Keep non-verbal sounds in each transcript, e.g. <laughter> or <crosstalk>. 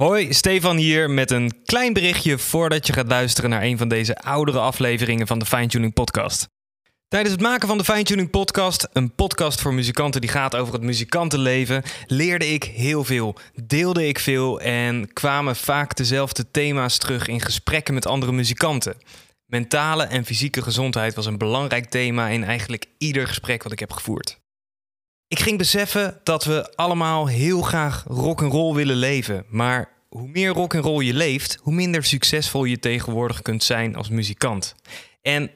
Hoi, Stefan hier met een klein berichtje voordat je gaat luisteren naar een van deze oudere afleveringen van de Fine Tuning Podcast. Tijdens het maken van de Fine Tuning Podcast, een podcast voor muzikanten die gaat over het muzikantenleven, leerde ik heel veel, deelde ik veel en kwamen vaak dezelfde thema's terug in gesprekken met andere muzikanten. Mentale en fysieke gezondheid was een belangrijk thema in eigenlijk ieder gesprek wat ik heb gevoerd. Ik ging beseffen dat we allemaal heel graag rock and roll willen leven, maar hoe meer rock and roll je leeft, hoe minder succesvol je tegenwoordig kunt zijn als muzikant. En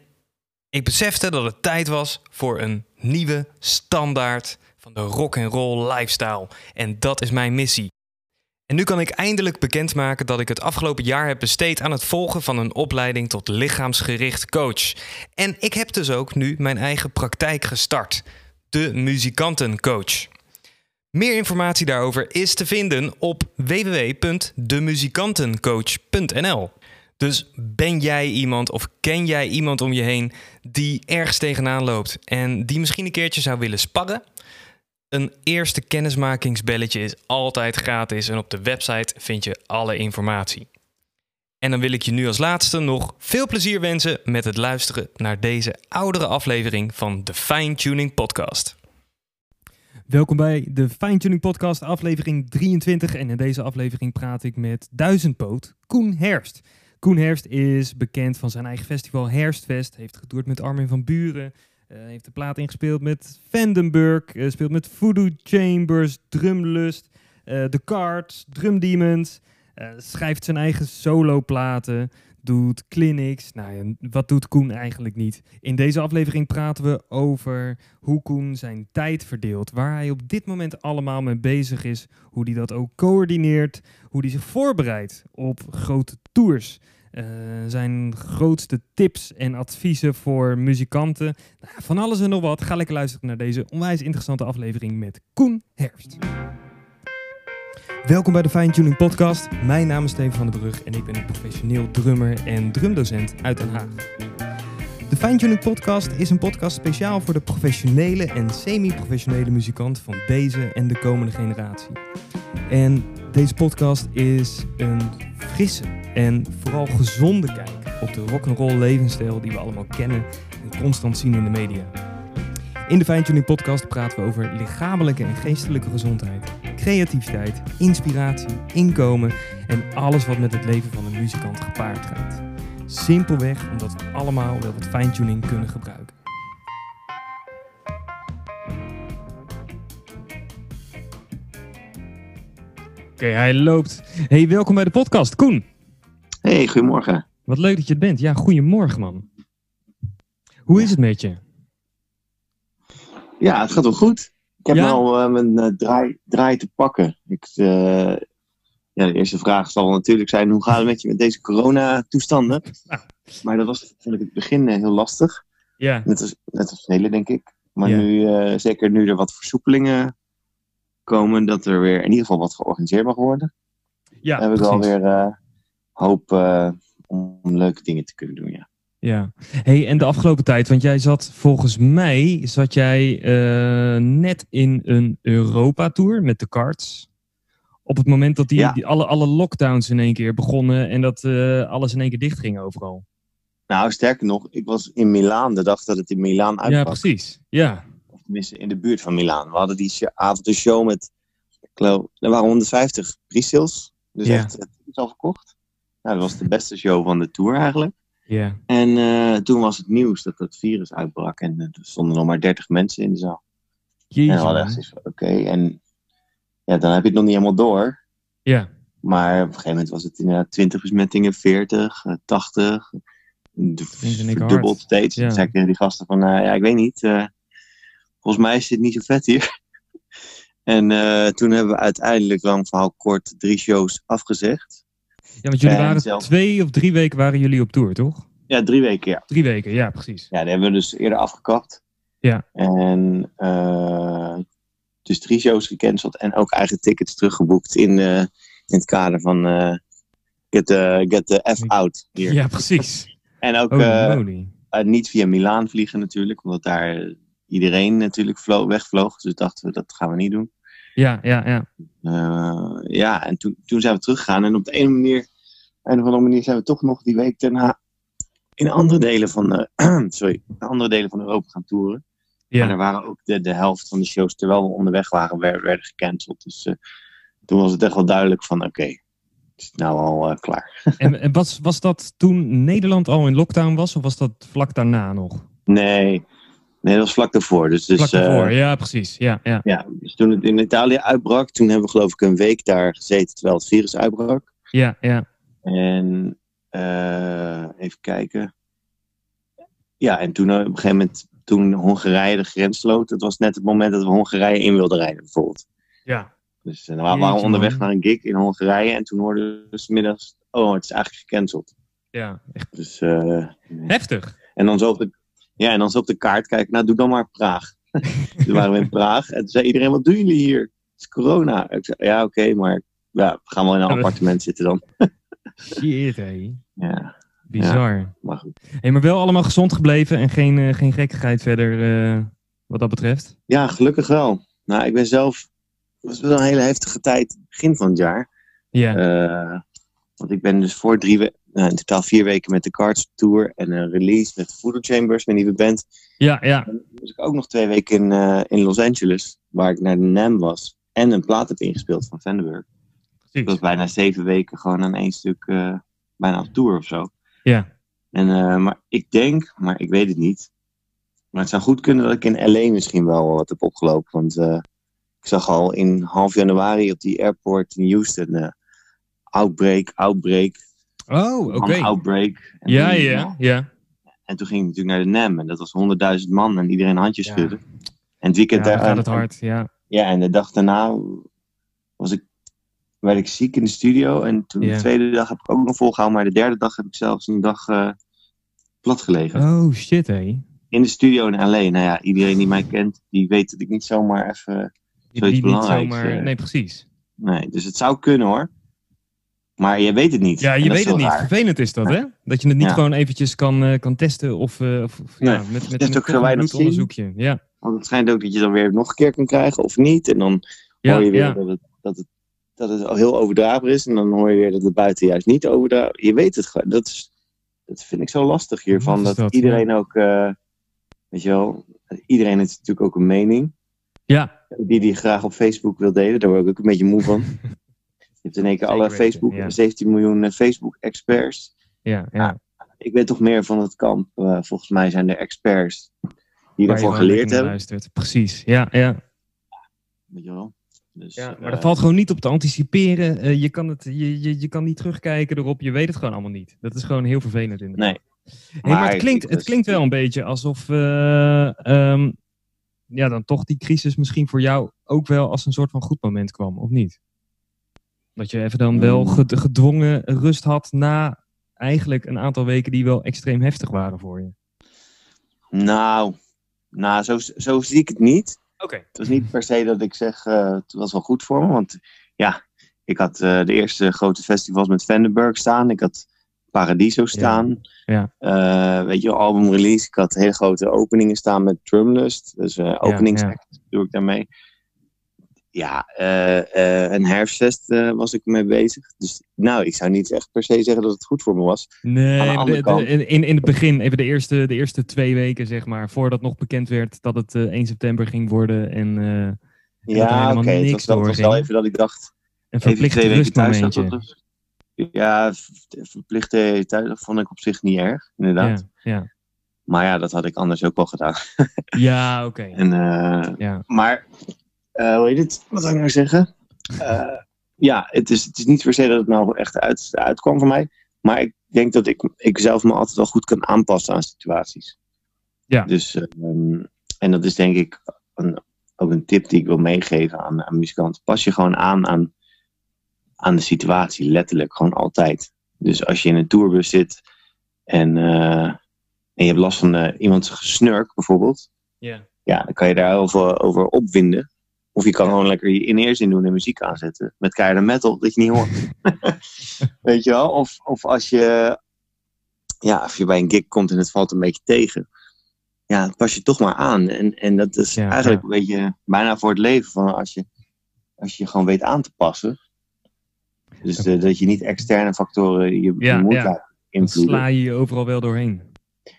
ik besefte dat het tijd was voor een nieuwe standaard van de rock and roll lifestyle en dat is mijn missie. En nu kan ik eindelijk bekendmaken dat ik het afgelopen jaar heb besteed aan het volgen van een opleiding tot lichaamsgericht coach. En ik heb dus ook nu mijn eigen praktijk gestart de muzikantencoach. Meer informatie daarover is te vinden op www.demuzikantencoach.nl. Dus ben jij iemand of ken jij iemand om je heen die ergens tegenaan loopt en die misschien een keertje zou willen sparren? Een eerste kennismakingsbelletje is altijd gratis en op de website vind je alle informatie. En dan wil ik je nu als laatste nog veel plezier wensen met het luisteren naar deze oudere aflevering van de Fine Tuning Podcast. Welkom bij de Fine Tuning Podcast, aflevering 23. En in deze aflevering praat ik met duizendpoot Koen Herfst. Koen Herfst is bekend van zijn eigen festival Herfstfest. Heeft getoerd met Armin van Buren. Uh, heeft de plaat ingespeeld met Vandenberg. Uh, speelt met Voodoo Chambers, Drumlust, uh, The Cards, Drum Demons. Uh, schrijft zijn eigen soloplaten, doet clinics. Nou wat doet Koen eigenlijk niet? In deze aflevering praten we over hoe Koen zijn tijd verdeelt. Waar hij op dit moment allemaal mee bezig is. Hoe hij dat ook coördineert. Hoe hij zich voorbereidt op grote tours. Uh, zijn grootste tips en adviezen voor muzikanten. Nou, van alles en nog wat. Ga lekker luisteren naar deze onwijs interessante aflevering met Koen Herfst. Welkom bij de Fine Tuning Podcast. Mijn naam is Steven van den Brug en ik ben een professioneel drummer en drumdocent uit Den Haag. De Fine Tuning Podcast is een podcast speciaal voor de professionele en semi-professionele muzikant van deze en de komende generatie. En deze podcast is een frisse en vooral gezonde kijk op de rock'n'roll levensstijl die we allemaal kennen en constant zien in de media. In de Fine Tuning Podcast praten we over lichamelijke en geestelijke gezondheid creativiteit, inspiratie, inkomen en alles wat met het leven van een muzikant gepaard gaat. Simpelweg omdat we allemaal wel wat fine-tuning kunnen gebruiken. Oké, hij loopt. Hey, welkom bij de podcast, Koen. Hey, goedemorgen. Wat leuk dat je het bent. Ja, goedemorgen man. Hoe is het met je? Ja, het gaat wel goed. Ik heb ja? nou uh, mijn uh, draai, draai te pakken. Ik, uh, ja, de eerste vraag zal natuurlijk zijn: hoe gaat het met je met deze coronatoestanden? <laughs> Maar dat was vond ik het begin heel lastig. Ja. Net als, net als hele, denk ik. Maar ja. nu, zeker nu er wat versoepelingen komen, dat er weer in ieder geval wat georganiseerd mag worden. Ja, dan heb ik alweer hoop om leuke dingen te kunnen doen. Ja. Ja, hey, en de afgelopen tijd, want jij zat volgens mij, zat jij uh, net in een Europa-tour met de cards. Op het moment dat die, ja. die, alle, alle lockdowns in één keer begonnen en dat uh, alles in één keer dicht ging overal. Nou, sterker nog, ik was in Milaan de dag dat het in Milaan uitkwam. Ja, precies. Ja. Of tenminste in de buurt van Milaan. We hadden die avond een show met, ik geloof, er waren 150 pre-sales. Dus ja. echt, het is al verkocht. Nou, dat was de beste show van de tour eigenlijk. Ja. En uh, toen was het nieuws dat het virus uitbrak en er stonden nog maar 30 mensen in de zaal. Jeetje, en dan hadden echt oké, okay. en ja, dan heb je het nog niet helemaal door. Ja. Maar op een gegeven moment was het inderdaad 20 besmettingen, 40, 80, verdubbeld steeds. Ja. Dan zei ik tegen die gasten van, uh, ja, ik weet niet, uh, volgens mij is dit niet zo vet hier. <laughs> en toen hebben we uiteindelijk, lang verhaal kort, drie shows afgezegd. Ja, want jullie waren zelf... twee of drie weken waren jullie op tour, toch? Ja, drie weken, ja. Drie weken, ja, precies. Ja, die hebben we dus eerder afgekapt. Ja. En uh, dus drie shows gecanceld en ook eigen tickets teruggeboekt in, uh, in het kader van uh, get, the, get the F out hier. Ja, precies. <laughs> en ook niet via Milaan vliegen natuurlijk, omdat daar iedereen natuurlijk vloog, wegvloog. Dus dachten we, dat gaan we niet doen. Ja, ja, ja. Ja, en toen, toen zijn we teruggegaan. En op de ene manier, een of andere manier zijn we toch nog die week daarna in andere delen van, uh, <clears throat> sorry, andere delen van Europa gaan toeren. Ja. En er waren ook de, de helft van de shows, terwijl we onderweg waren, werden, werden gecanceld. Dus uh, toen was het echt wel duidelijk van, oké, okay, is het nou al klaar. <laughs> en, en was, was dat toen Nederland al in lockdown was, of was dat vlak daarna nog? Nee, Nee, dat was vlak daarvoor. Dus, dus, vlak daarvoor, uh, ja, precies. Ja, ja. ja, dus toen het in Italië uitbrak, toen hebben we geloof ik een week daar gezeten terwijl het virus uitbrak. Ja, ja. En uh, even kijken. Ja, en toen op een gegeven moment, toen Hongarije de grens sloot, dat was net het moment dat we Hongarije in wilden rijden, bijvoorbeeld. Ja. Dus uh, we waren onderweg naar een gig in Hongarije en toen hoorden we middags, oh, het is eigenlijk gecanceld. Ja, echt. Dus, Heftig. En dan zo op de, ja, en dan zo op de kaart kijken, nou doe dan maar Praag. <laughs> toen waren we in Praag en toen zei iedereen, wat doen jullie hier? Het is corona. Ik zei, ja, oké, okay, maar ja, we gaan wel in een appartement zitten dan. Shit, hé. Ja. Bizar. Ja, maar goed. Hey, maar wel allemaal gezond gebleven en geen, uh, geen gekkigheid verder uh, wat dat betreft? Ja, gelukkig wel. Nou, ik ben zelf... Het was wel een hele heftige tijd, begin van het jaar. Ja. Uh, want ik ben dus voor drie weken... Nou, in totaal vier weken met de Cards Tour en een release met de Voodoo Chambers, mijn nieuwe band. Ja, ja. En was ik ook nog twee weken in, in Los Angeles, waar ik naar de NAM was. En een plaat heb ingespeeld van Vandenberg. Dat was bijna zeven weken gewoon aan één stuk, uh, bijna op tour of zo. Ja. En, uh, maar ik denk, maar ik weet het niet. Maar het zou goed kunnen dat ik in LA misschien wel wat heb opgelopen. Want ik zag al in half januari op die airport in Houston outbreak, outbreak. Oh, oké. Okay. Outbreak. En ja, ja, ja. En toen ging ik natuurlijk naar de NAM en dat was 100.000 man en iedereen handjes ja. schudden. En het weekend ja, daar, gaat het hard, ja. Ja, en de dag daarna was ik, werd ik ziek in de studio. En toen de tweede dag heb ik ook nog volgehouden, maar de derde dag heb ik zelfs een dag eh plat gelegen. Oh, shit, hé. In de studio in LA. Nou ja, iedereen die mij kent, die weet dat ik niet zomaar even zoiets belangrijks... zomaar... eh, Nee, precies. nee, dus het zou kunnen hoor. Maar je weet het niet. Ja, En je weet het niet. raar. Vervelend is dat, hè? Dat je het niet Ja. gewoon eventjes kan, eh, kan testen of, eh, of, ja, met, met, een bloedonderzoekje. Ja, Want het schijnt ook dat je dan weer nog een keer kan krijgen of niet. En dan hoor je weer dat, het, dat, het, dat het al heel overdraagbaar is. En dan hoor je weer dat het buiten juist niet overdraagbaar Je weet het gewoon. Dat, is, dat vind ik zo lastig hiervan. Is Dat, dat, iedereen ook, eh, weet je wel, iedereen heeft natuurlijk ook een mening. ja. Die die graag op Facebook wil delen. Daar word ik ook een beetje moe van. <laughs> Je hebt in één keer alle Facebook, ja. 17 miljoen eh, Facebook-experts. ja, ja. Ik ben toch meer van het kamp. eh, volgens mij zijn er experts die Waar je daarvoor gewoon geleerd hebben. luistert. Precies, ja, ja. Weet je wel. Dus, ja maar eh, er valt gewoon niet op te anticiperen. Eh, je, kan het, je, je, je kan niet terugkijken erop. Je weet het gewoon allemaal niet. Dat is gewoon heel vervelend inderdaad. Nee. Hey, maar Maar het klinkt, het klinkt wel een beetje alsof eh, ehm, ja, dan toch die crisis misschien voor jou ook wel als een soort van goed moment kwam, of niet? Dat je even dan wel ged- gedwongen rust had na eigenlijk een aantal weken die wel extreem heftig waren voor je. Nou, nou zo, zo zie ik het niet. Het was niet per se dat ik zeg, eh, het was wel goed voor me. Want ja, ik had eh, de eerste grote festivals met Vandenberg staan. Ik had Paradiso staan. ja. Eh, weet je, album release. Ik had hele grote openingen staan met Drumlust. Dus openingsact doe ik daarmee. Ja, eh, eh, een herfstfest eh, was ik mee bezig. Dus nou, ik zou niet echt per se zeggen dat het goed voor me was. Nee, Aan de de- in, in het begin, even de eerste, de eerste twee weken, zeg maar, voordat nog bekend werd dat het eh, 1 september ging worden en dat er Ja, oké. Het was, wel- het was wel even dat ik dacht, een even verplicht twee weken thuis. Dat, dat- ja, verplichte thuis, dat vond ik op zich niet erg, inderdaad. Ja, ja. Maar ja, dat had ik anders ook wel gedaan. ja <laughs> oké. En, eh, Ja. maar, eh, hoe heet het? Wat zou ik nou zeggen? Eh, ja, het is, het is niet per se dat het nou echt uit, uitkwam voor mij. Maar ik denk dat ik, ik zelf me altijd wel goed kan aanpassen aan situaties. Ja. Dus, ehm, en dat is denk ik een, ook een tip die ik wil meegeven aan, aan muzikanten. Pas je gewoon aan, aan aan de situatie, letterlijk, gewoon altijd. Dus als je in een tourbus zit en, eh, en je hebt last van eh, iemands gesnurk bijvoorbeeld, Ja. ja, dan kan je daar heel veel over opwinden. Of je kan gewoon lekker je in in doen en muziek aanzetten. Met keiharde metal, dat je niet hoort. <laughs> Weet je wel? Of, of als je, ja, als je bij een gig komt en het valt een beetje tegen. Ja, pas je toch maar aan. En, en dat is Ja, eigenlijk ja. een beetje bijna voor het leven. Van als je als je je gewoon weet aan te passen. Dus dat je niet externe factoren je, ja, moet laten invloeden. Dan sla je je overal wel doorheen.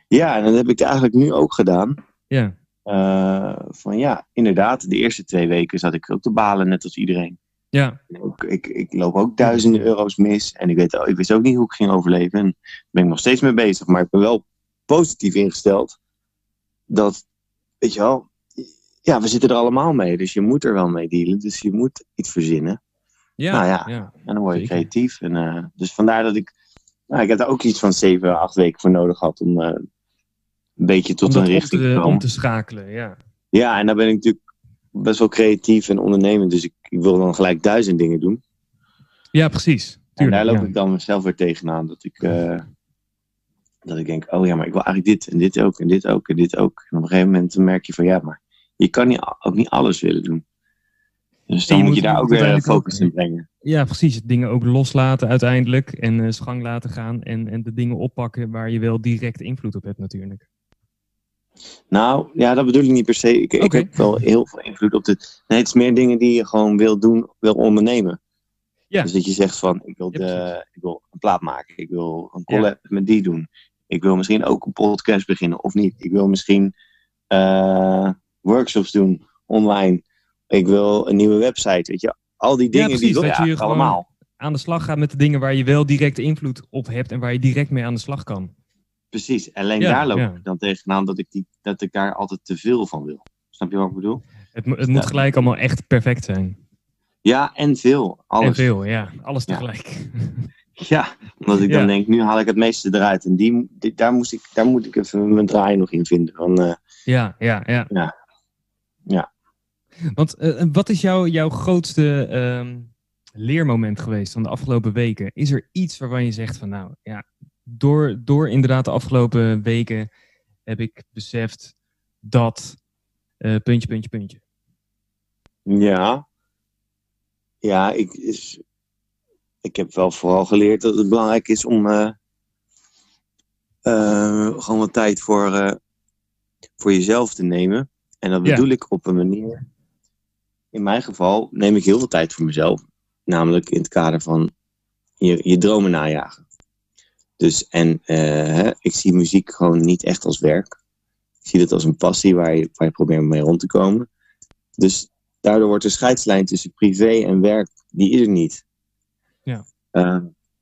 Ja, en dat heb ik eigenlijk nu ook gedaan. Ja. Uh, van ja, inderdaad, de eerste twee weken zat ik ook te balen, net als iedereen. Ja. Ik, ik, ik loop ook duizenden euro's mis en ik, weet, ik wist ook niet hoe ik ging overleven. En daar ben ik nog steeds mee bezig, maar ik ben wel positief ingesteld dat, weet je wel, ja, we zitten er allemaal mee, dus je moet er wel mee dealen. Dus je moet iets verzinnen. Ja, nou ja, ja en dan word je creatief. En, uh, dus vandaar dat ik, nou, ik heb daar ook iets van zeven, acht weken voor nodig gehad om uh, een beetje tot een richting te, te. Om te schakelen, ja. Ja, en dan ben ik natuurlijk best wel creatief en ondernemend. Dus ik, ik wil dan gelijk duizend dingen doen. Ja, precies. Tuurlijk, en daar loop ja. ik dan mezelf weer tegenaan. Dat ik, uh, dat ik denk, oh ja, maar ik wil eigenlijk dit en dit ook en dit ook en dit ook. En op een gegeven moment merk je van ja, maar je kan niet, ook niet alles willen doen. Dus dan je moet moet je daar ook weer focus in brengen. Ja, precies. Dingen ook loslaten uiteindelijk en eh gang laten gaan en, en de dingen oppakken waar je wel direct invloed op hebt natuurlijk. Nou, ja, dat bedoel ik niet per se. Ik, ik heb wel heel veel invloed op dit. Nee, het is meer dingen die je gewoon wil doen, wil ondernemen. Ja. Dus dat je zegt van, ik wil, Ja, de, ik wil een plaat maken. Ik wil een collab met die doen. Ik wil misschien ook een podcast beginnen of niet. Ik wil misschien eh, workshops doen online. Ik wil een nieuwe website, weet je. Al die dingen precies, die wil je allemaal. Aan de slag gaat met de dingen waar je wel direct invloed op hebt en waar je direct mee aan de slag kan. Precies. Alleen Ja, daar loop ja. ik dan tegenaan dat ik, die, dat ik daar altijd te veel van wil. Snap je wat ik bedoel? Het, het moet Ja. gelijk allemaal echt perfect zijn. Ja, en veel. Alles. En veel, ja. Alles tegelijk. <laughs> Ja, omdat ik dan denk, nu haal ik het meeste eruit. En die, die- daar, moest ik, daar moet ik even mijn draai nog in vinden. Van, eh, Ja, ja, ja. Ja. Ja. Want eh, wat is jouw jouw grootste ehm, leermoment geweest van de afgelopen weken? Is er iets waarvan je zegt van nou ja, door, door inderdaad de afgelopen weken heb ik beseft dat eh, puntje, puntje, puntje. ja. Ja, ik, is, ik heb wel vooral geleerd dat het belangrijk is om eh, eh, gewoon wat tijd voor, voor jezelf te nemen. En dat Ja. bedoel ik op een manier. In mijn geval neem ik heel veel tijd voor mezelf. Namelijk in het kader van je, je dromen najagen. Dus en eh, ik zie muziek gewoon niet echt als werk. Ik zie het als een passie waar je, waar je probeert mee rond te komen. Dus daardoor wordt de scheidslijn tussen privé en werk, die is er niet. Ja. Eh,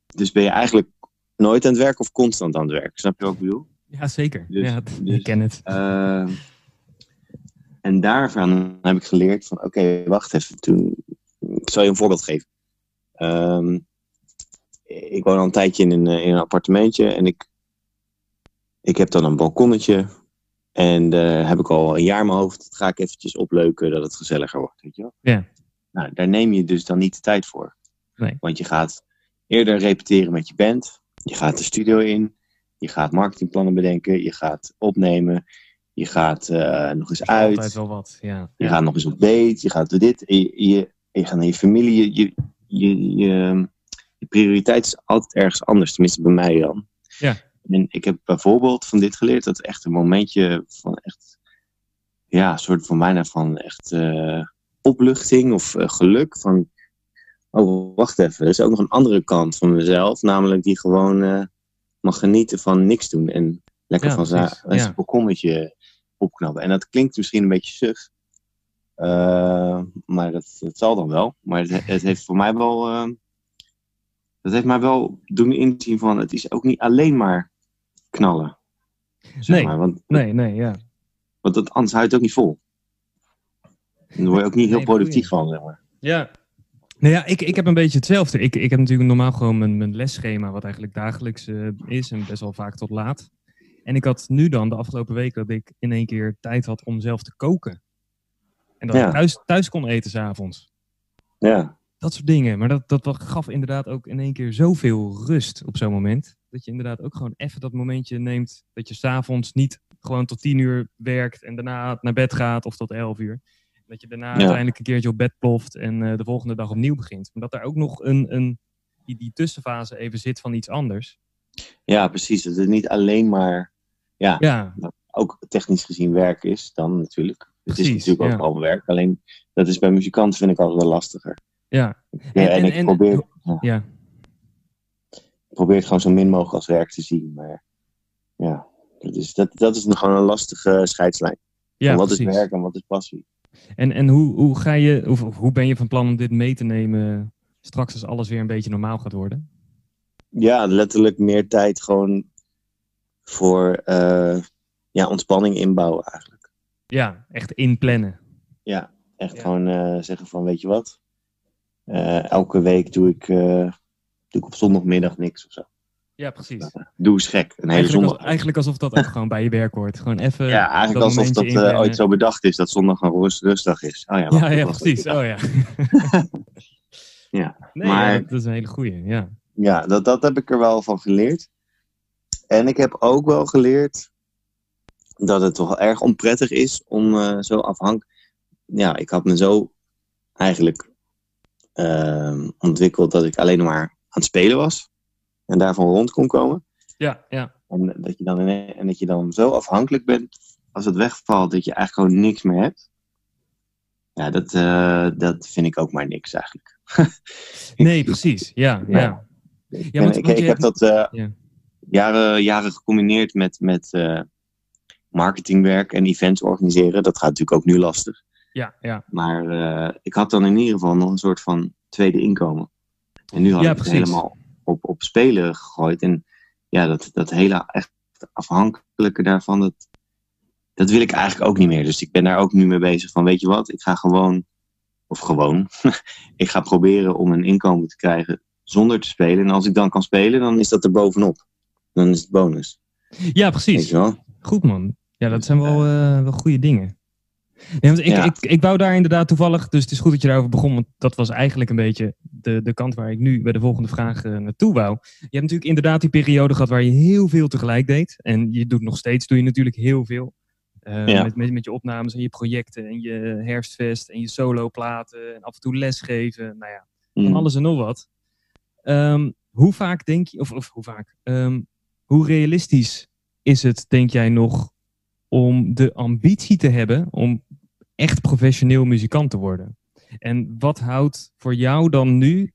dus ben je eigenlijk nooit aan het werk of constant aan het werk. Snap je wat ik bedoel? Ja, zeker. Dus- ja, <laughs> d- dus- ik ken het. Eh, en daarvan heb ik geleerd van, oké, wacht even. Toen, ik zal je een voorbeeld geven. Ehm, ik woon al een tijdje in een, eh, in een appartementje en ik, ik heb dan een balkonnetje. En daar heb ik al een jaar in mijn hoofd. Dat ga ik eventjes opleuken, dat het gezelliger wordt. Weet je wel? Ja. Nou, daar neem je dus dan niet de tijd voor. Nee. Want je gaat eerder repeteren met je band. Je gaat de studio in. Je gaat marketingplannen bedenken. Je gaat opnemen. Je gaat eh, nog eens uit. Altijd wel wat. Ja. Je ja. gaat nog eens op date. Je gaat dit. Je, je, je gaat naar je familie. Je, je, je, je, prioriteit is altijd ergens anders. Tenminste bij mij dan. Ja. En ik heb bijvoorbeeld van dit geleerd. Dat echt een momentje van echt... Ja, een soort van bijna van echt eh, opluchting of eh, geluk. Van, oh, wacht even. Er is ook nog een andere kant van mezelf. Namelijk die gewoon eh, mag genieten van niks doen. En lekker Ja, van zijn Ja. balkonnetje opknappen. En dat klinkt misschien een beetje suf. Maar dat, dat zal dan wel. Maar het, het heeft voor mij wel. Dat heeft mij wel doen inzien van het is ook niet alleen maar knallen. Zeg Nee. maar, want, Nee, nee, ja. want dat, anders houdt het ook niet vol. En daar word je ook niet heel Nee, productief van, zeg maar. Ja. Nou ja, ik, ik heb een beetje hetzelfde. Ik, ik heb natuurlijk normaal gewoon mijn, mijn lesschema, wat eigenlijk dagelijks eh, is en best wel vaak tot laat. En ik had nu dan de afgelopen week dat ik in één keer tijd had om zelf te koken. En dat Ja. ik thuis, thuis kon eten s'avonds. Ja, Dat soort dingen. Maar dat, dat gaf inderdaad ook in één keer zoveel rust op zo'n moment. Dat je inderdaad ook gewoon even dat momentje neemt. Dat je s'avonds niet gewoon tot tien uur werkt en daarna naar bed gaat of tot elf uur. Dat je daarna uiteindelijk een keertje op bed ploft en eh, de volgende dag opnieuw begint. Maar dat er ook nog een, een die, die tussenfase even zit van iets anders. ja, precies. Dat het niet alleen maar Ja, ook technisch gezien werk is, dan natuurlijk. het is natuurlijk ook al werk. Alleen dat is bij muzikanten vind ik altijd wel lastiger. Ja. En, en, ik probeer, ja. Ik probeer het gewoon zo min mogelijk als werk te zien. Maar ja, dat is, dat, dat is gewoon een lastige scheidslijn. Ja, wat is werk en wat is passie? En, en hoe, hoe, ga je, of, hoe ben je van plan om dit mee te nemen straks als alles weer een beetje normaal gaat worden? Ja, letterlijk meer tijd gewoon voor uh, ja, ontspanning inbouwen eigenlijk. Ja, echt inplannen. Ja, echt gewoon uh, zeggen van weet je wat, elke week doe ik, doe ik op zondagmiddag niks of zo. Ja, precies. doe eens gek. Een hele eigenlijk, zondag. eigenlijk alsof dat ook gewoon bij je werk hoort. Gewoon even. Ja, eigenlijk alsof dat uh, ooit zo bedacht is dat zondag een rust, rustdag is. Oh ja, ja, ja precies. Oh ja. <laughs> ja, nee, maar, dat is een hele goeie. Ja, ja dat, dat heb ik er wel van geleerd. En ik heb ook wel geleerd dat het toch erg onprettig is om uh, zo afhankelijk. Ja, ik had me zo eigenlijk ontwikkeld dat ik alleen maar aan het spelen was en daarvan rond kon komen. Ja, ja. En dat je dan, en dat je dan zo afhankelijk bent als het wegvalt dat je eigenlijk gewoon niks meer hebt. Ja, dat, uh, dat vind ik ook maar niks eigenlijk. <laughs> nee, precies. Ja, ja. ja. want, ik, ik heb dat uh, ja. jaren, jaren gecombineerd met, met uh, marketingwerk en events organiseren. Dat gaat natuurlijk ook nu lastig. Ja, ja. Maar ik had dan in ieder geval nog een soort van tweede inkomen. En nu had ja, ik het helemaal op, op spelen gegooid. En ja, dat, dat hele echt afhankelijke daarvan, dat, dat wil ik eigenlijk ook niet meer. Dus ik ben daar ook nu mee bezig van, weet je wat, ik ga gewoon, of gewoon, <laughs> ik ga proberen om een inkomen te krijgen zonder te spelen. En als ik dan kan spelen, dan is dat er bovenop. Dan is het bonus. Ja, precies. Goed man. Ja, dat zijn wel, uh, wel goede dingen. Nee, want ik, ik, ik wou daar inderdaad toevallig, dus het is goed dat je daarover begon, want dat was eigenlijk een beetje de, de kant waar ik nu bij de volgende vraag uh, naartoe wou. Je hebt natuurlijk inderdaad die periode gehad waar je heel veel tegelijk deed. En je doet nog steeds, doe je natuurlijk heel veel. Uh, met, met, met, je opnames en je projecten en je herfstfest en je soloplaten en af en toe lesgeven. Nou ja, van mm. alles en nog wat. Um, hoe vaak denk je, of, of hoe vaak, um, hoe realistisch is het, denk jij nog, om de ambitie te hebben om echt professioneel muzikant te worden. En wat houdt voor jou dan nu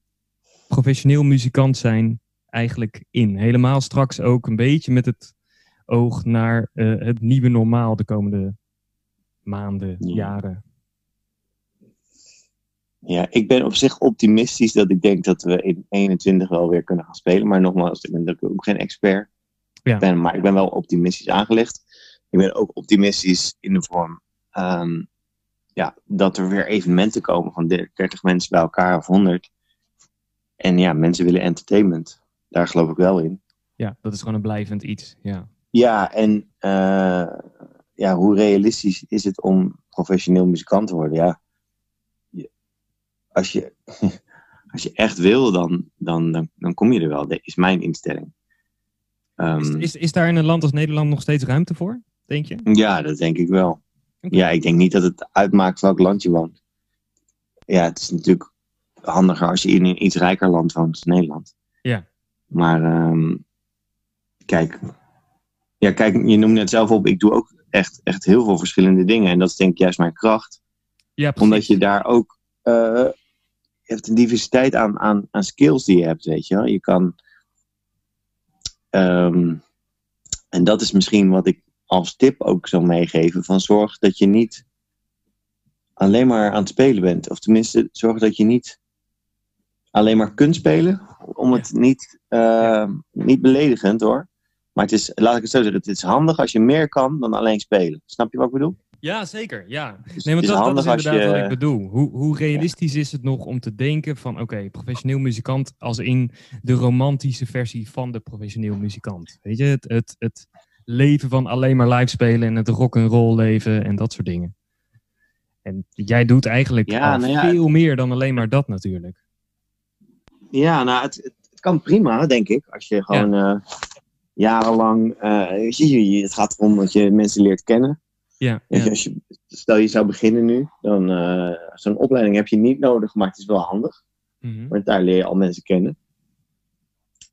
professioneel muzikant zijn eigenlijk in? Helemaal straks ook een beetje met het oog naar uh, het nieuwe normaal de komende maanden, ja. jaren. Ja, ik ben op zich optimistisch dat ik denk dat we in 21 wel weer kunnen gaan spelen. Maar nogmaals, ik ben ook geen expert. Ja. Ben, maar ik ben wel optimistisch aangelegd ik ben ook optimistisch in de vorm um, ja, dat er weer evenementen komen van 30 mensen bij elkaar of 100. En ja, mensen willen entertainment. Daar geloof ik wel in. Ja, dat is gewoon een blijvend iets. Ja, ja en uh, ja, hoe realistisch is het om professioneel muzikant te worden? Ja, als je, <laughs> als je echt wil, dan, dan, dan, dan kom je er wel. Dat is mijn instelling. Um, is, is, is daar in een land als Nederland nog steeds ruimte voor? denk je? Ja, dat denk ik wel. Ja, ik denk niet dat het uitmaakt welk land je woont. Ja, het is natuurlijk handiger als je in een iets rijker land woont als Nederland. Ja. Maar um, kijk, ja, kijk, je noemde het zelf op, ik doe ook echt, echt heel veel verschillende dingen. En dat is denk ik juist mijn kracht. Ja, precies. Omdat je daar ook, uh, je hebt een diversiteit aan, aan, aan skills die je hebt, weet je wel. Je kan, um, en dat is misschien wat ik als tip ook zou meegeven: van zorg dat je niet alleen maar aan het spelen bent. Of tenminste, zorg dat je niet alleen maar kunt spelen. Om het niet, uh, niet beledigend hoor. Maar het is, laat ik het zo zeggen, het is handig als je meer kan dan alleen spelen. Snap je wat ik bedoel? Ja, zeker. Ja. Dus nee, want dat, dat, is inderdaad je... wat ik bedoel. Hoe, hoe realistisch is het nog om te denken van... oké, professioneel muzikant als in de romantische versie van de professioneel muzikant. Weet je, het, het, het leven van alleen maar live spelen en het rock and roll leven en dat soort dingen. En jij doet eigenlijk nou ja, veel meer dan alleen maar dat natuurlijk. Ja, nou, het, het kan prima, denk ik. Als je gewoon ja. uh, jarenlang. Uh, je, het gaat erom dat je mensen leert kennen. Ja, ja. als je, stel je zou beginnen nu, dan uh, zo'n opleiding heb je niet nodig, maar het is wel handig. Mm -hmm. Want daar leer je al mensen kennen.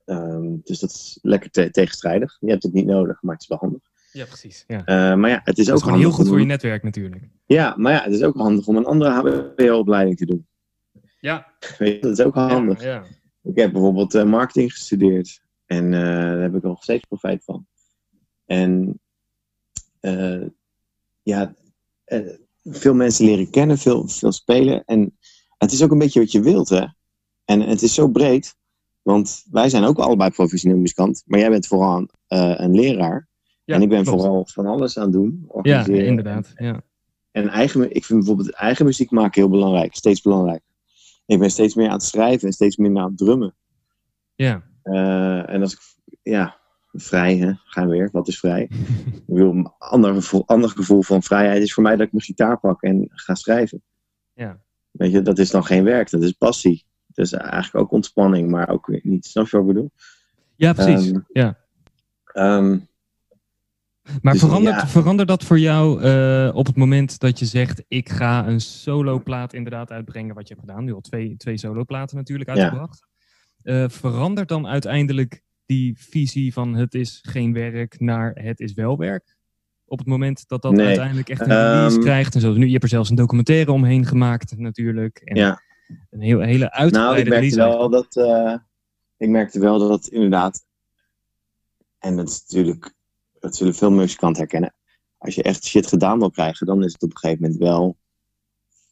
Um, dus dat is lekker te tegenstrijdig. Je hebt het niet nodig, maar het is wel handig. Ja, precies. Ja. Uh, maar ja, het is dat ook is gewoon heel goed voor je netwerk natuurlijk. Ja, maar ja, het is ook handig om een andere HBO-opleiding te doen. Ja. <laughs> Weet je, dat is ook handig. Ja, ja. Ik heb bijvoorbeeld uh, marketing gestudeerd. En uh, daar heb ik nog steeds profijt van. En ja, veel mensen leren kennen, veel, veel spelen. En het is ook een beetje wat je wilt, hè. En het is zo breed. Want wij zijn ook allebei professioneel muzikant. Maar jij bent vooral uh, een leraar. Ja, en ik ben klopt. vooral van alles aan het doen. Ja, organiseren. inderdaad. Ja. En eigen, ik vind bijvoorbeeld eigen muziek maken heel belangrijk. Steeds belangrijk. Ik ben steeds meer aan het schrijven en steeds minder aan het drummen. Ja. Uh, en als ik, ja, vrij, hè, gaan we weer. Wat is vrij? <laughs> ik wil een ander gevoel, ander gevoel van vrijheid is voor mij dat ik mijn gitaar pak en ga schrijven. Ja. Weet je, dat is dan geen werk, dat is passie. Dat is eigenlijk ook ontspanning, maar ook weer niet. Snap je wat ik bedoel? Ja, precies. Um, ja. Um, maar dus, verandert, ja. verandert dat voor jou uh, op het moment dat je zegt: Ik ga een soloplaat inderdaad uitbrengen, wat je hebt gedaan? Nu al twee, twee soloplaten natuurlijk uitgebracht. Ja. Uh, verandert dan uiteindelijk die visie van het is geen werk naar het is wel werk? Op het moment dat dat nee. uiteindelijk echt een release um, krijgt. En zo. Nu, je hebt er zelfs een documentaire omheen gemaakt natuurlijk. En ja. Een heel, hele uitgebreide nou, ik merkte release. wel dat, uh, ik merkte wel dat het inderdaad, en dat is natuurlijk, dat zullen veel muzikanten herkennen. Als je echt shit gedaan wil krijgen, dan is het op een gegeven moment wel,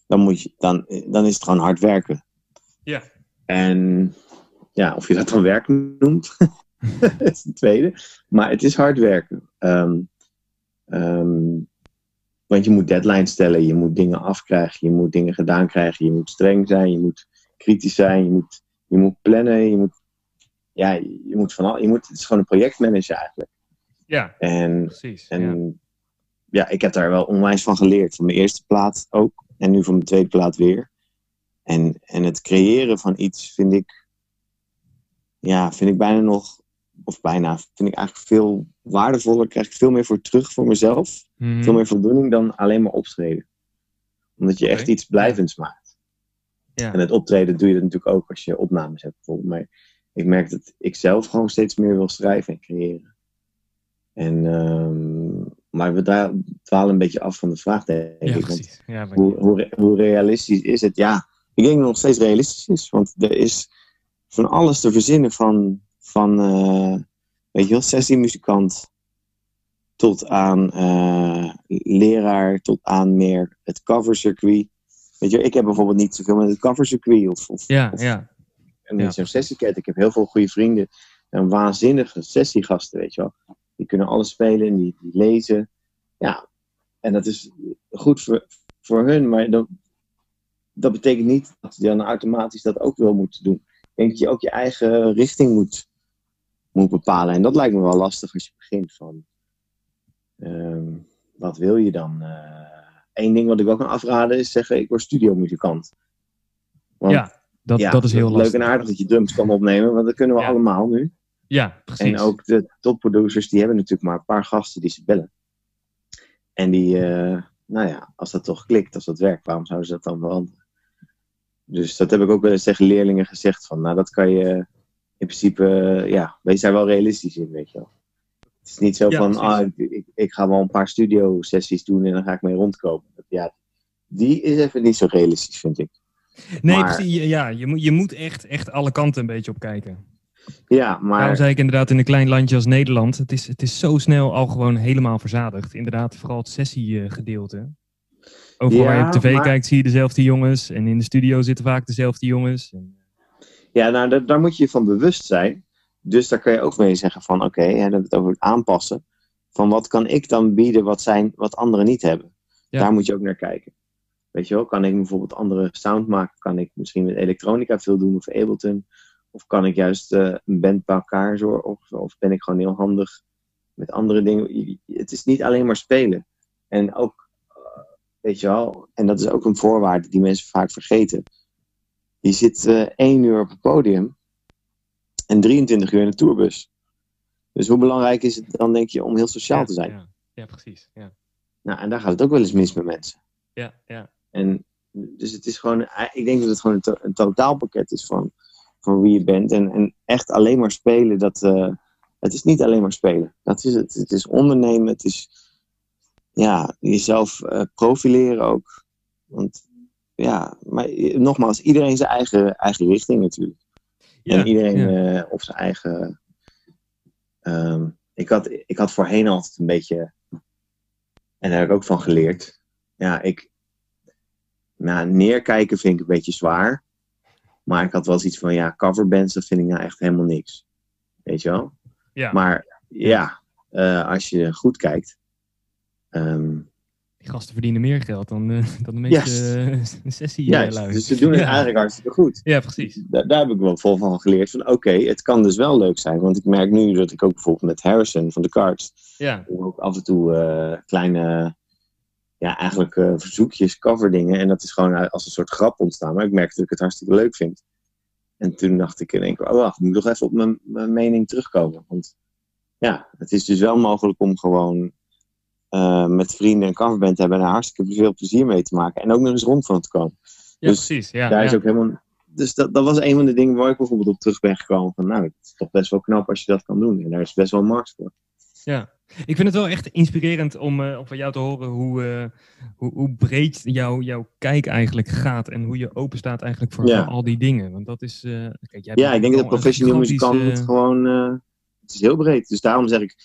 dan, moet je, dan, dan is het gewoon hard werken. Ja. En ja, of je dat dan werk noemt, <laughs> dat is de tweede. Maar het is hard werken. Um, um, want je moet deadlines stellen, je moet dingen afkrijgen, je moet dingen gedaan krijgen, je moet streng zijn, je moet kritisch zijn, je moet, je moet plannen, je moet, ja, je moet van al, je moet, het is gewoon een projectmanager eigenlijk. Ja, en, precies. En ja. ja, ik heb daar wel onwijs van geleerd. Van mijn eerste plaat ook, en nu van mijn tweede plaat weer. En, en het creëren van iets vind ik, ja, vind ik bijna nog, of bijna, vind ik eigenlijk veel waardevoller. Krijg ik veel meer voor terug voor mezelf. Mhm. Veel meer voldoening dan alleen maar optreden. Omdat je echt iets blijvends maakt. Ja. En het optreden doe je dat natuurlijk ook als je opnames hebt bijvoorbeeld. Maar ik merk dat ik zelf gewoon steeds meer wil schrijven en creëren. En, ehm, maar we dwalen een beetje af van de vraag, denk ik. Want precies. Ja, maar- hoe, hoe, hoe realistisch is het? Ja, ik denk dat het nog steeds realistisch is. Want er is van alles te verzinnen van, van eh, weet je wel, sessiemuzikant tot aan eh, leraar, tot aan meer het covercircuit. Weet je, ik heb bijvoorbeeld niet zoveel met het covercircuit of, of, ja, of ja. en Ja, zo'n sessieket. Ik heb heel veel goede vrienden en waanzinnige sessiegasten, weet je wel. Die kunnen alles spelen, die, die lezen. Ja, en dat is goed voor, voor hun, maar dat, dat betekent niet dat je dan automatisch dat ook wil moeten doen. Ik denk dat je ook je eigen richting moet, moet bepalen. En dat lijkt me wel lastig als je begint van, ehm, wat wil je dan? Eén ding wat ik wel kan afraden is zeggen, ik word studiomuzikant. Want ja dat, ja, dat is heel leuk lastig. en aardig dat je drums kan opnemen, want dat kunnen we Ja. allemaal nu. Ja, precies. En ook de topproducers, die hebben natuurlijk maar een paar gasten die ze bellen. En die, eh, nou ja, als dat toch klikt, als dat werkt, waarom zouden ze dat dan veranderen? Dus dat heb ik ook wel eens tegen leerlingen gezegd van, nou dat kan je in principe, eh, ja, wees daar wel realistisch in, weet je wel. Het is niet zo Ja, van, ah, ik, ik, ga wel een paar studio-sessies doen en dan ga ik mee rondkomen. Ja, die is even niet zo realistisch, vind ik. nee, maar- precies. Ja, je moet, je moet echt, echt alle kanten een beetje op kijken. Ja, maar... Daarom zei ik inderdaad in een klein landje als Nederland, het is, het is zo snel al gewoon helemaal verzadigd. Inderdaad, vooral het sessiegedeelte. Overal waar je op Ja, tv maar- kijkt zie je dezelfde jongens. En in de studio zitten vaak dezelfde jongens. En, Ja, nou, daar, daar moet je je van bewust zijn. Dus daar kan je ook mee zeggen van, oké, dan hebben we het over het aanpassen. Van wat kan ik dan bieden wat, zijn, wat anderen niet hebben? Ja. Daar moet je ook naar kijken. Weet je wel, kan ik bijvoorbeeld andere sound maken? Kan ik misschien met elektronica veel doen of Ableton? Of kan ik juist eh, een band bij elkaar zorgen? Of, of ben ik gewoon heel handig met andere dingen? Het is niet alleen maar spelen. En ook, eh, weet je wel, en dat is ook een voorwaarde die mensen vaak vergeten. Je zit eh één uur op het podium en 23 uur in de tourbus. Dus hoe belangrijk is het dan, denk je, om heel sociaal ja, te zijn? Ja, ja, precies. Ja, Nou, en daar gaat het ook wel eens mis met mensen. ja, ja. En dus het is gewoon, ik denk dat het gewoon een, to- een totaalpakket is van, van wie je bent. En, en echt alleen maar spelen, dat, eh, het is niet alleen maar spelen. Dat is het. Het is ondernemen, het is ja, jezelf uh, profileren ook. Want ja, maar nogmaals, iedereen zijn eigen, eigen richting natuurlijk. Ja, en iedereen ja. uh, op zijn eigen. Um, ik, had, ik had voorheen altijd een beetje. En daar heb ik ook van geleerd. Ja, ik. Nou, neerkijken vind ik een beetje zwaar. Maar ik had wel iets van, ja, coverbands, dat vind ik nou echt helemaal niks. Weet je wel? Ja. Maar ja, uh, als je goed kijkt. Um, die gasten verdienen meer geld dan, uh, <laughs> dan de meeste yes. uh, sessie ja, Dus ze doen het ja. eigenlijk hartstikke goed. Ja, precies. Daar, daar heb ik wel vol van geleerd. Van oké, okay, het kan dus wel leuk zijn. Want ik merk nu dat ik ook bijvoorbeeld met Harrison van de Cards. Ja. ook af en toe kleine, ja, eigenlijk verzoekjes, coverdingen. En dat is gewoon als een soort grap ontstaan. Maar ik merk dat ik het hartstikke leuk vind. En toen dacht ik in één keer, oh wacht, ik moet nog even op mijn, mijn mening terugkomen. Want ja, het is dus wel mogelijk om gewoon uh, met vrienden een coverband hebben en daar hartstikke veel plezier mee te maken. En ook nog eens rond van te komen. Ja, dus precies. Ja, daar ja. is ook helemaal. Dus dat, dat was een van de dingen waar ik bijvoorbeeld op terug ben gekomen. Van nou, het is toch best wel knap als je dat kan doen. En daar is best wel een markt voor. Ja, ik vind het wel echt inspirerend om, uh, om van jou te horen hoe, uh, hoe, hoe, breed jouw jouw kijk eigenlijk gaat. En hoe je open staat eigenlijk voor, ja. al die dingen. Want dat is. Uh, kijk, jij ja, ik denk dat professioneel muzikant het gewoon. het is heel breed. Dus daarom zeg ik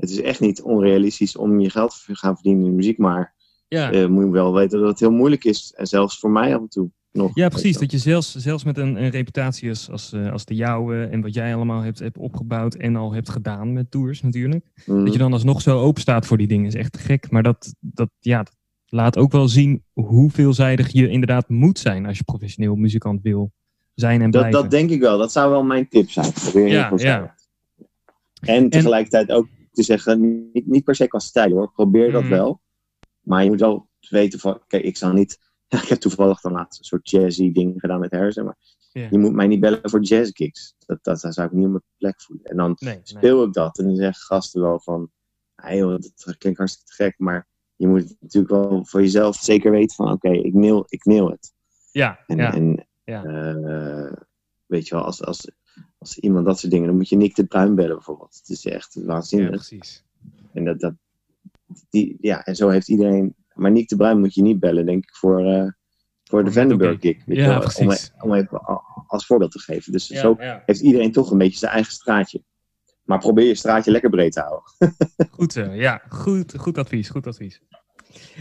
het is echt niet onrealistisch om je geld te gaan verdienen in muziek, maar ja. uh, moet je wel weten dat het heel moeilijk is. En zelfs voor mij af en toe nog. Ja, precies. Dat je zelfs, zelfs met een, een reputatie als, als, uh, als de jouwe en wat jij allemaal hebt, hebt opgebouwd en al hebt gedaan met tours natuurlijk. Mm. Dat je dan alsnog zo open staat voor die dingen is echt gek. Maar dat, dat, ja, dat laat ook wel zien hoe veelzijdig je inderdaad moet zijn als je professioneel muzikant wil zijn en blijven. Dat, dat denk ik wel. Dat zou wel mijn tip zijn. Ja, ja. En tegelijkertijd ook te zeggen, niet, niet per se qua stijl hoor, probeer dat Mhm. wel. Maar je moet wel weten van, kijk, ik zal niet, <laughs> ik heb toevallig dan laatst een soort jazzy ding gedaan met Harrison, maar je moet mij niet bellen voor jazzgigs. Dat, dat, dat zou ik niet op mijn plek voelen. En dan Nee, nee. speel ik dat en dan zeggen gasten wel van, ah, joh, dat klinkt hartstikke gek, maar je moet natuurlijk wel voor jezelf zeker weten van, oké, ik, nail, ik nail het. Ja, En, ja. en Ja. eh, weet je wel, als, als, als iemand dat soort dingen, dan moet je Nick de Bruin bellen bijvoorbeeld. Het is echt ja, waanzinnig. precies. En dat, dat, die, ja, en zo heeft iedereen. Maar Nick de Bruin moet je niet bellen, denk ik, voor, eh, voor de Voor Vandenberg gig. Ja, wel, Om, precies. om even als voorbeeld te geven. Dus Ja, zo ja. heeft iedereen toch een beetje zijn eigen straatje. Maar probeer je straatje lekker breed te houden. <laughs> Goed zo, ja. Goed, goed advies, goed advies.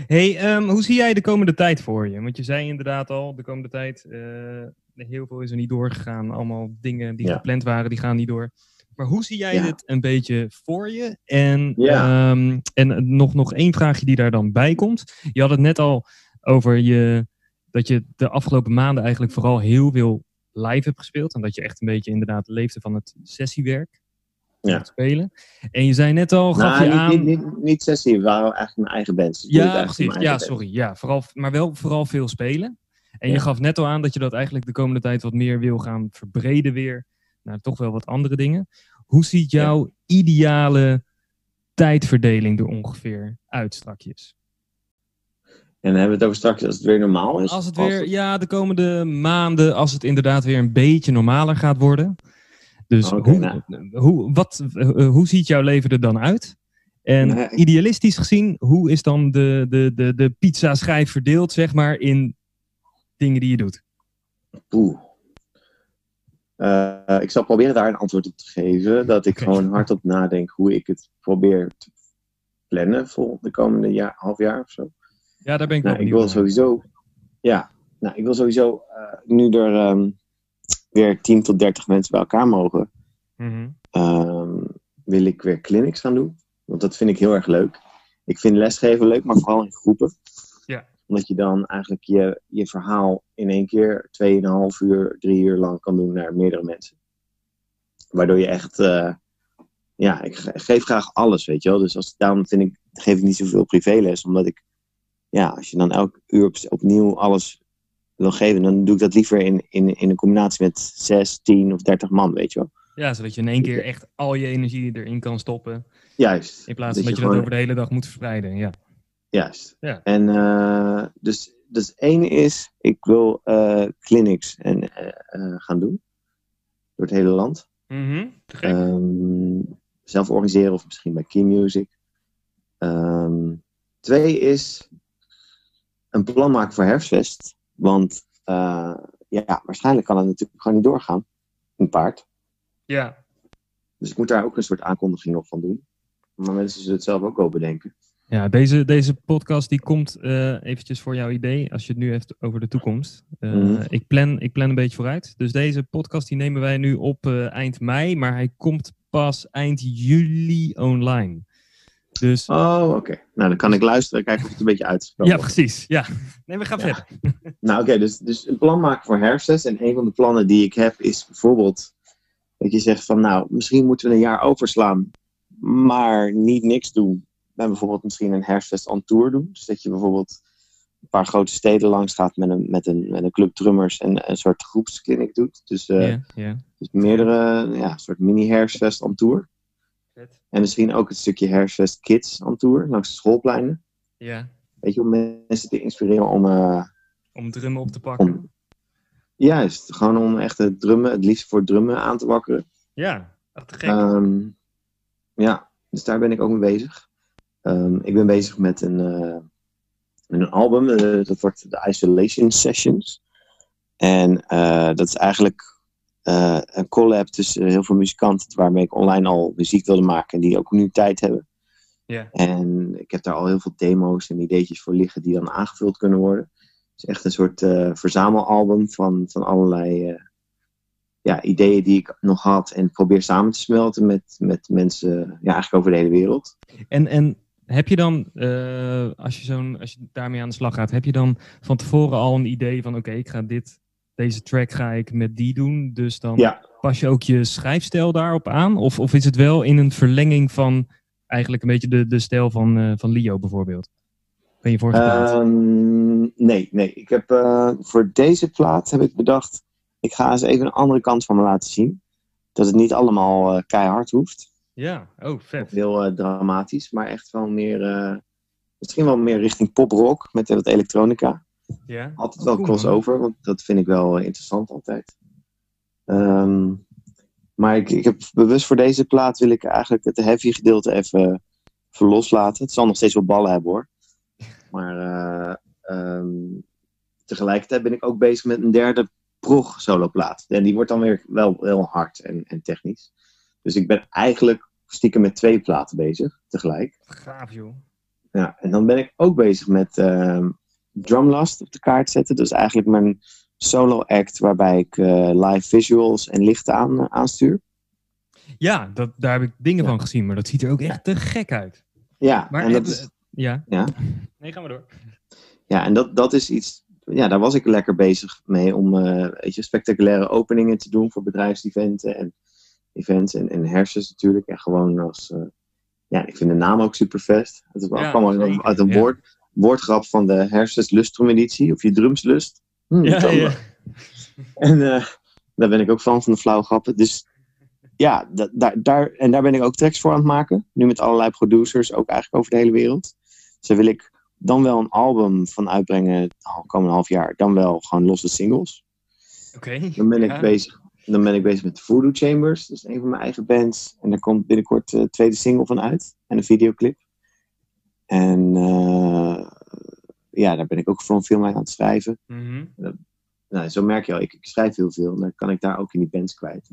Hey, ehm, hoe zie jij de komende tijd voor je? Want je zei inderdaad al, de komende tijd, eh, heel veel is er niet doorgegaan. Allemaal dingen die Ja. gepland waren, die gaan niet door. Maar hoe zie jij Ja. dit een beetje voor je? En, Ja. ehm, en nog, nog één vraagje die daar dan bij komt. Je had het net al over je, dat je de afgelopen maanden eigenlijk vooral heel veel live hebt gespeeld. En dat je echt een beetje inderdaad leefde van het sessiewerk. Ja. Spelen. En je zei net al, gaf Nou, je niet, aan... niet, niet, niet sessie, we waren eigenlijk mijn eigen doe het Ja, precies. Ja, band. sorry. Ja, vooral, maar wel vooral veel spelen. En je gaf net al aan dat je dat eigenlijk de komende tijd wat meer wil gaan verbreden weer. Naar toch wel wat andere dingen. Hoe ziet jouw ideale tijdverdeling er ongeveer uit strakjes? En dan hebben we het over straks als het weer normaal is. Als het weer, ja, de komende maanden, als het inderdaad weer een beetje normaler gaat worden. Dus hoe, nou. hoe, wat, eh, hoe ziet jouw leven er dan uit? En idealistisch gezien, hoe is dan de, de, de, de pizza schijf verdeeld, zeg maar, in dingen die je doet? Oeh. Eh, ik zal proberen daar een antwoord op te geven. Dat ik gewoon hardop nadenk hoe ik het probeer te plannen voor de komende jaar, half jaar of zo. Ja, daar ben ik Nou, ik wil sowieso. Ja, nou, ik wil sowieso. eh, nu er ehm, weer 10 tot 30 mensen bij elkaar mogen. Mhm. ehm, wil ik weer clinics gaan doen. Want dat vind ik heel erg leuk. Ik vind lesgeven leuk, maar vooral in groepen. Ja. Omdat je dan eigenlijk je, je verhaal in één keer 2,5 uur, 3 uur lang kan doen naar meerdere mensen. Waardoor je echt. eh, ja, ik ge- geef graag alles, weet je wel. Dus als, daarom vind ik, geef ik niet zoveel privéles. Omdat ik. Ja, als je dan elk uur op, opnieuw alles wil geven, dan doe ik dat liever in, in, in een combinatie met 6, 10 of 30 man, weet je wel. Ja, zodat je in één keer echt al je energie erin kan stoppen. Juist. In plaats van dat je, gewoon- dat over de hele dag moet verspreiden. Ja. Juist. Ja. En eh, dus, dus één is, ik wil eh, clinics en, eh, gaan doen. Door het hele land. Gek. Ehm, zelf organiseren of misschien bij Key Music. Ehm, twee is een plan maken voor herfstfest. Want uh, ja, waarschijnlijk kan het natuurlijk gewoon niet doorgaan. Een paard. Ja. Dus ik moet daar ook een soort aankondiging op van doen. Maar mensen zullen het zelf ook wel bedenken. Ja, deze, deze podcast die komt uh, eventjes voor jouw idee, als je het nu hebt over de toekomst. Uh, mm. ik, plan, ik plan een beetje vooruit. Dus deze podcast die nemen wij nu op uh, eind mei, maar hij komt pas eind juli online. Dus... Oh, oké. Nou, dan kan ik luisteren en kijken of het een beetje uitgesproken Ja, precies. Ja. Nee, we gaan ja. verder. <laughs> nou, oké. dus, dus een plan maken voor herfst. En een van de plannen die ik heb is bijvoorbeeld dat je zegt van, nou, misschien moeten we een jaar overslaan, maar niet niks doen ben bijvoorbeeld misschien een herfstfest on tour doen. Dus dat je bijvoorbeeld een paar grote steden langs gaat met een, met een, met een club drummers en een soort groepskliniek doet. Dus, uh, yeah, yeah. dus meerdere, ja, een soort mini herfstfest on tour. Vet. En misschien ook het stukje herfstfest kids on tour langs de schoolpleinen. Ja. Weet je, om mensen te inspireren om... Uh, om drummen op te pakken. Om, juist, gewoon om echt het drummen, het liefst voor drummen aan te wakkeren. Ja, te gek. Um, ja, dus daar ben ik ook mee bezig. Um, ik ben bezig met een, uh, met een album, uh, dat wordt de Isolation Sessions. En dat is eigenlijk een collab tussen heel veel muzikanten waarmee ik online al muziek wilde maken en die ook nu tijd hebben. Yeah. En ik heb daar al heel veel demo's en ideetjes voor liggen die dan aangevuld kunnen worden. Het is echt een soort verzamelalbum van, van allerlei ja, ideeën die ik nog had en probeer samen te smelten met, met mensen ja, eigenlijk over de hele wereld. En, en heb je dan, als, je zo'n, als je daarmee aan de slag gaat, heb je dan van tevoren al een idee van oké, ik ga dit, deze track ga ik met die doen. Dus dan ja. pas je ook je schrijfstijl daarop aan? Of, of is het wel in een verlenging van eigenlijk een beetje de, de stijl van, uh, van Leo bijvoorbeeld? Ben je plaat? Um, nee, nee. Ik heb uh, voor deze plaat heb ik bedacht, ik ga eens even een andere kant van me laten zien. Dat het niet allemaal keihard hoeft. Ja, oh vet. Heel uh, dramatisch, maar echt wel meer, misschien wel meer richting poprock met wat elektronica. Ja. Altijd wel oh, cool, crossover, want dat vind ik wel interessant altijd. Um, maar ik, ik heb bewust voor deze plaat wil ik eigenlijk het heavy gedeelte even, even loslaten. Het zal nog steeds wel ballen hebben hoor. <laughs> Maar uh, um, tegelijkertijd ben ik ook bezig met een derde prog soloplaat. En die wordt dan weer wel heel hard en, en technisch. Dus ik ben eigenlijk stiekem met twee platen bezig tegelijk. Gaaf joh. Ja, en dan ben ik ook bezig met uh, Drumlast op de kaart zetten. Dus eigenlijk mijn solo act waarbij ik uh, live visuals en lichten aan, uh, aanstuur. Ja, dat, daar heb ik dingen ja. van gezien, maar dat ziet er ook echt te gek uit. Ja, maar en dat is, ja. ja. Nee, gaan we door. Ja, en dat, dat is iets, ja, daar was ik lekker bezig mee om uh, weet je, spectaculaire openingen te doen voor bedrijfseventen en events en, en hersens natuurlijk. En gewoon als, uh, ja, ik vind de naam ook super vet. Het Ja, kwam uit, uit een ja. woord, woordgrap van de hersens lustrum editie, of je drumslust. Hm, Ja, kan ja. wel. En eh, daar ben ik ook van, van de flauwe grappen. Dus ja, da- daar, daar, en daar ben ik ook tracks voor aan het maken. Nu met allerlei producers, ook eigenlijk over de hele wereld. Dus daar wil ik dan wel een album van uitbrengen, oh, komende half jaar. Dan wel gewoon losse singles. Oké. Dan ben ik Ja. bezig. Dan ben ik bezig met de Voodoo Chambers. Dat is een van mijn eigen bands. En daar komt binnenkort de tweede single van uit. En een videoclip. En eh, ja, daar ben ik ook voor veel mee aan het schrijven. Mhm. Nou, zo merk je al, ik, ik schrijf heel veel. En dan kan ik daar ook in die bands kwijt.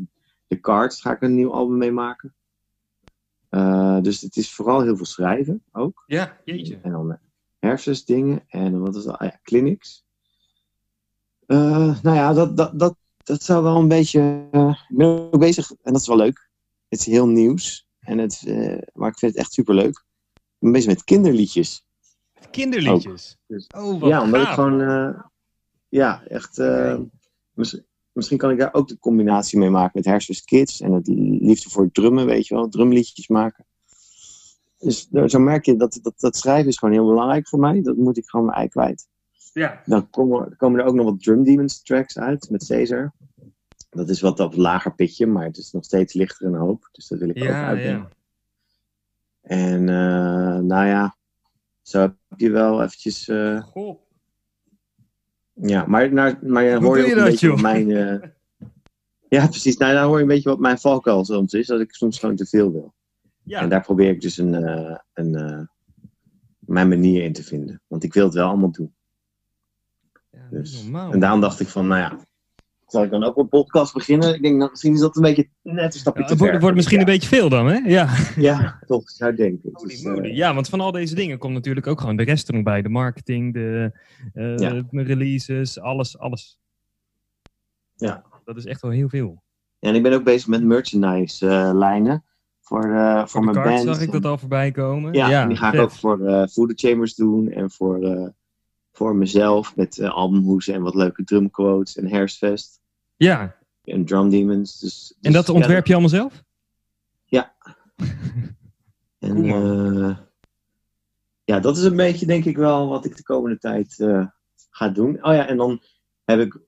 De Cards ga ik een nieuw album mee maken. Eh, dus het is vooral heel veel schrijven ook. Ja, jeetje. En dan uh, hersensdingen. En wat is dat? Ah ja, clinics. Eh, nou ja, dat, dat, dat, dat zou wel een beetje... eh, ik ben ook bezig, en dat is wel leuk. Het is heel nieuws. En het, eh, maar ik vind het echt super leuk. Ik ben bezig met kinderliedjes. Kinderliedjes. Dus- Oh, wat ja, omdat ik gewoon... eh, ja, echt... eh, mis- misschien kan ik daar ook de combinatie mee maken met Hersens Kids. En het liefde voor drummen, weet je wel. Drumliedjes maken. Dus daar- zo merk je dat, dat dat schrijven is gewoon heel belangrijk voor mij. Dat moet ik gewoon mijn ei kwijt. Ja. Dan komen, komen er ook nog wat Drum Demons tracks uit met Caesar. Dat is wat een lager pitje, maar het is nog steeds lichter een hoop. Dus dat wil ik ook uitbrengen. ja. En eh, nou ja, zo heb je wel eventjes... eh, Goh. ja, maar, naar, maar dan Hoe hoor je ook een dat, beetje joh? wat mijn... eh, <laughs> ja, precies. Nou, dan hoor je een beetje wat mijn valkuil soms is. Dat ik soms gewoon te veel wil. Ja. En daar probeer ik dus een, een, mijn manier in te vinden. Want ik wil het wel allemaal doen. Ja, dus, normaal. En daarom dacht ik van, nou ja, zal ik dan ook een podcast beginnen? Ik denk, nou, misschien is dat een beetje net een stapje ja, te ver. Het wordt misschien een beetje veel dan, hè? Ja, ja toch, zou ik denken. Dus, uh, ja, want van al deze dingen komt natuurlijk ook gewoon de rest er nog bij. De marketing, de releases, alles, alles. Ja. Dat is echt wel heel veel. En ik ben ook bezig met merchandise lijnen voor, uh, voor, mijn band. zag ik dat al voorbij komen. Ja, die ga ik ook voor Food Chambers doen en voor, voor mezelf met uh, albumhoesen en wat leuke drumquotes en Hairsfest. Ja. En Drum Demons. Dus, dus, en dat ontwerp je allemaal zelf? Ja. <laughs> en ja, dat is een beetje denk ik wel wat ik de komende tijd ga doen. Oh ja, en dan heb ik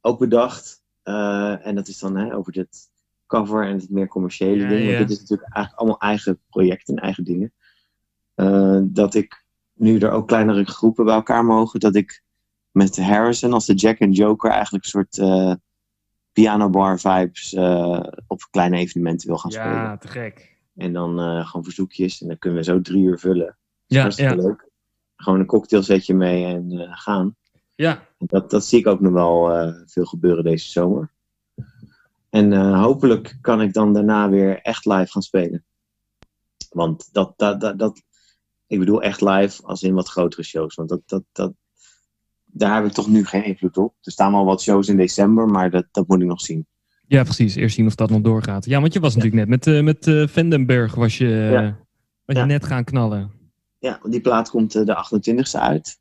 ook bedacht, en dat is dan hè, over dit cover en het meer commerciële ja, dingen. dit is natuurlijk eigenlijk allemaal eigen projecten, eigen dingen. Uh, dat ik nu er ook kleinere groepen bij elkaar mogen. Dat ik met Harrison als de Jack and Joker eigenlijk een soort uh, piano bar vibes uh, op kleine evenementen wil gaan spelen. Ja, te gek. En dan gewoon verzoekjes en dan kunnen we zo drie uur vullen. Dat is ja, ja. leuk. Gewoon een cocktailzetje mee en gaan. Ja. Dat, dat zie ik ook nog wel veel gebeuren deze zomer. En hopelijk kan ik dan daarna weer echt live gaan spelen. Want dat, dat, dat, dat, ik bedoel echt live als in wat grotere shows. Want dat, dat, dat, daar heb ik toch nu geen invloed op. Er staan al wat shows in december, maar dat, dat moet ik nog zien. Ja, precies. Eerst zien of dat nog doorgaat. Ja, want je was natuurlijk net met, uh, met uh, Vandenberg was je, ja. was je net gaan knallen. Ja, die plaat komt de 28e uit.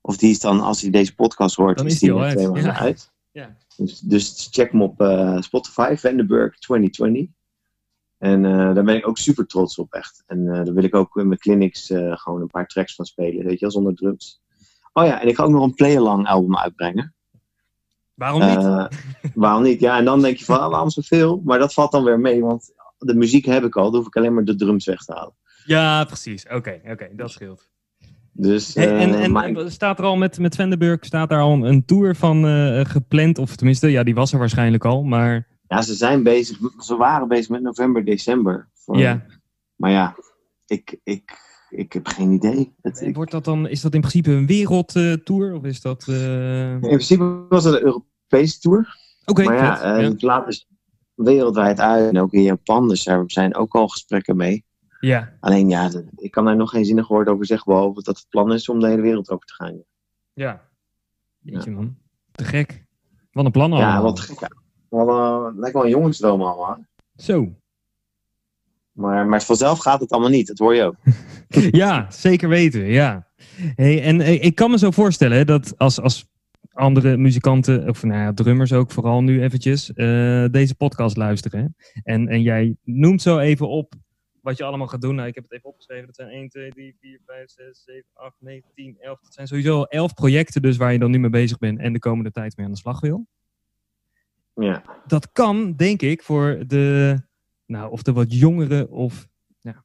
Of die is dan, als je deze podcast hoort, dan is, die, al uit. twee ja. uit. Ja. Dus, dus, check hem op Spotify, Vandenberg 2020. En uh, daar ben ik ook super trots op, echt. En uh, daar wil ik ook in mijn clinics gewoon een paar tracks van spelen, weet je wel, zonder drums. Oh ja, en ik ga ook nog een play-along album uitbrengen. Waarom niet? waarom niet? Ja, en dan denk je van, ah, waarom zoveel? Maar dat valt dan weer mee, want de muziek heb ik al, dan hoef ik alleen maar de drums weg te halen. Ja, precies. Oké, oké, dat scheelt. Dus, en en, maar... staat er al met, met Vandenberg, staat daar al een tour van gepland? Of tenminste, ja, die was er waarschijnlijk al, maar... Ja, ze zijn bezig, ze waren bezig met november, december. Voor, ja. Maar ja, ik, ik, ik heb geen idee. Het, Wordt dat dan, is dat in principe een wereldtour? of is dat... Uh... In principe was het een Europese tour. Oké, Maar ja, uh, ja. het laat dus wereldwijd uit. En ook in Japan, dus daar zijn ook al gesprekken mee. Ja. Alleen ja, ik kan daar nog geen zinnig woord over zeggen, behalve dat het plan is om de hele wereld over te gaan. Ja. Jeetje ja. man. Te gek. Wat een plan allemaal. Ja, wat gek. Uh, lijkt wel een jongensdroom allemaal. Zo. Maar, maar vanzelf gaat het allemaal niet, dat hoor je ook. <laughs> ja, zeker weten, ja. Hey, en eh, ik kan me zo voorstellen dat als, als andere muzikanten, of nou ja, drummers ook vooral nu eventjes, uh, deze podcast luisteren. En, en jij noemt zo even op wat je allemaal gaat doen. Nou, ik heb het even opgeschreven. Dat zijn 1, 2, 3, 4, 5, 6, 7, 8, 9, 10, 11. Dat zijn sowieso 11 projecten dus waar je dan nu mee bezig bent en de komende tijd mee aan de slag wil. Ja. Dat kan, denk ik, voor de, nou, of de wat jongere of ja,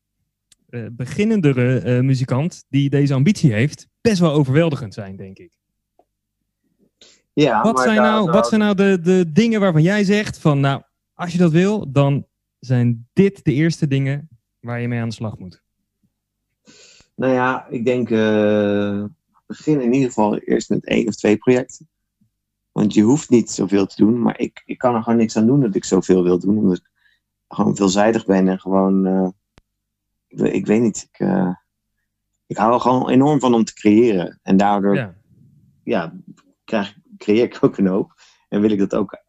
uh, beginnendere uh, muzikant die deze ambitie heeft, best wel overweldigend zijn, denk ik. Ja, wat maar zijn daar, nou, daar... wat zijn nou de, de dingen waarvan jij zegt van, nou, als je dat wil, dan zijn dit de eerste dingen waar je mee aan de slag moet? Nou ja, ik denk uh, begin in ieder geval eerst met één of twee projecten. Want je hoeft niet zoveel te doen, maar ik, ik kan er gewoon niks aan doen dat ik zoveel wil doen. Omdat ik gewoon veelzijdig ben en gewoon, uh, ik, weet niet, ik, uh, ik hou er gewoon enorm van om te creëren. En daardoor ja. Ja, krijg, creëer ik ook een hoop. En wil ik dat ook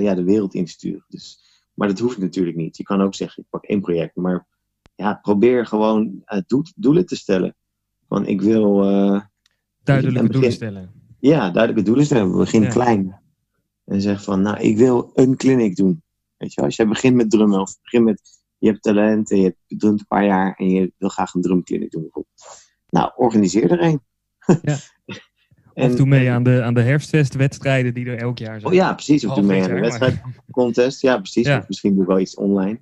ja, de wereld insturen. Dus, maar dat hoeft natuurlijk niet. Je kan ook zeggen, ik pak één project, maar ja, probeer gewoon doel, doelen te stellen. Van ik wil. Duidelijke doelen stellen. Ja, duidelijke doelen stellen. Begin ja. klein. En zeg van, nou, ik wil een clinic doen. Weet je, als jij begint met drummen of begint met. Je hebt talent en je hebt drumt een paar jaar en je wil graag een drumclinic doen. Nou, organiseer er een. Ja. <laughs> en, of doe mee aan de, aan de herfstfestwedstrijden die er elk jaar zijn. Oh ja, precies. Of doe mee aan de wedstrijdcontest. Ja, precies. Ja. Of misschien doe ik wel iets online.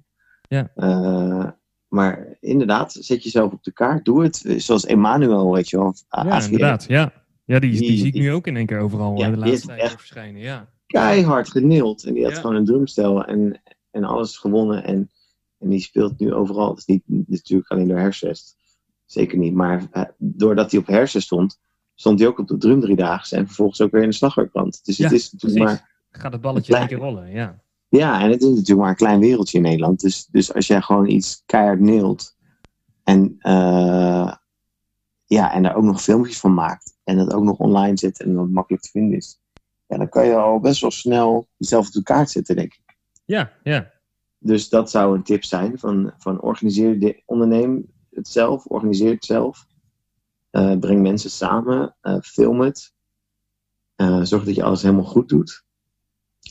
Ja. Uh, maar inderdaad, zet jezelf op de kaart. Doe het. Zoals Emmanuel, weet je wel. Ja, inderdaad. Ja, ja die, die, die zie ik nu ook in één keer overal ja, de laatste tijd verschijnen. Ja. Keihard genild. En die had ja. gewoon een drumstel en, en alles gewonnen. En, En die speelt nu overal. Het is niet natuurlijk alleen door Hersest. Zeker niet. Maar uh, doordat hij op Hersen stond, stond hij ook op de drum driedaagse. En vervolgens ook weer in de slagwerkkrant. Dus het is natuurlijk maar... Gaat het balletje een keer rollen, ja. Ja, en het is natuurlijk maar een klein wereldje in Nederland. Dus, dus als jij gewoon iets keihard neelt en, uh, ja, en daar ook nog filmpjes van maakt en dat ook nog online zet en dat makkelijk te vinden is, ja, dan kan je al best wel snel jezelf op de kaart zetten, denk ik. Ja, ja. Dus dat zou een tip zijn van, van organiseer de onderneem het zelf, organiseer het zelf. Uh, breng mensen samen, uh, film het. Uh, zorg dat je alles helemaal goed doet.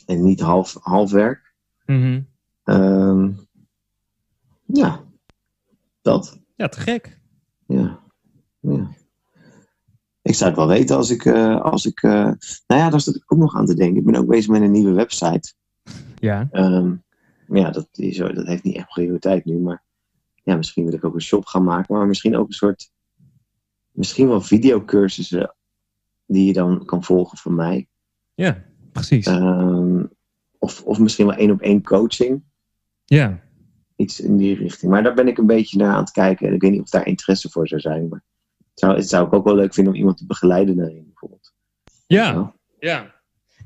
En niet half, half werk. Mm -hmm. uh, ja, dat. Ja, te gek. Ja. ja. Ik zou het wel weten als ik. Uh, als ik uh, nou ja, daar zat ik ook nog aan te denken. Ik ben ook bezig met een nieuwe website. Ja. Um, ja, dat, is, dat heeft niet echt prioriteit nu. Maar ja, misschien wil ik ook een shop gaan maken. Maar misschien ook een soort. Misschien wel videocursussen. Die je dan kan volgen van mij. Ja, precies. Um, of, of misschien wel één op één coaching. Ja. Iets in die richting. Maar daar ben ik een beetje naar aan het kijken. En ik weet niet of daar interesse voor zou zijn. Maar zou, het zou ik ook wel leuk vinden om iemand te begeleiden daarin, bijvoorbeeld. Ja, ja. ja.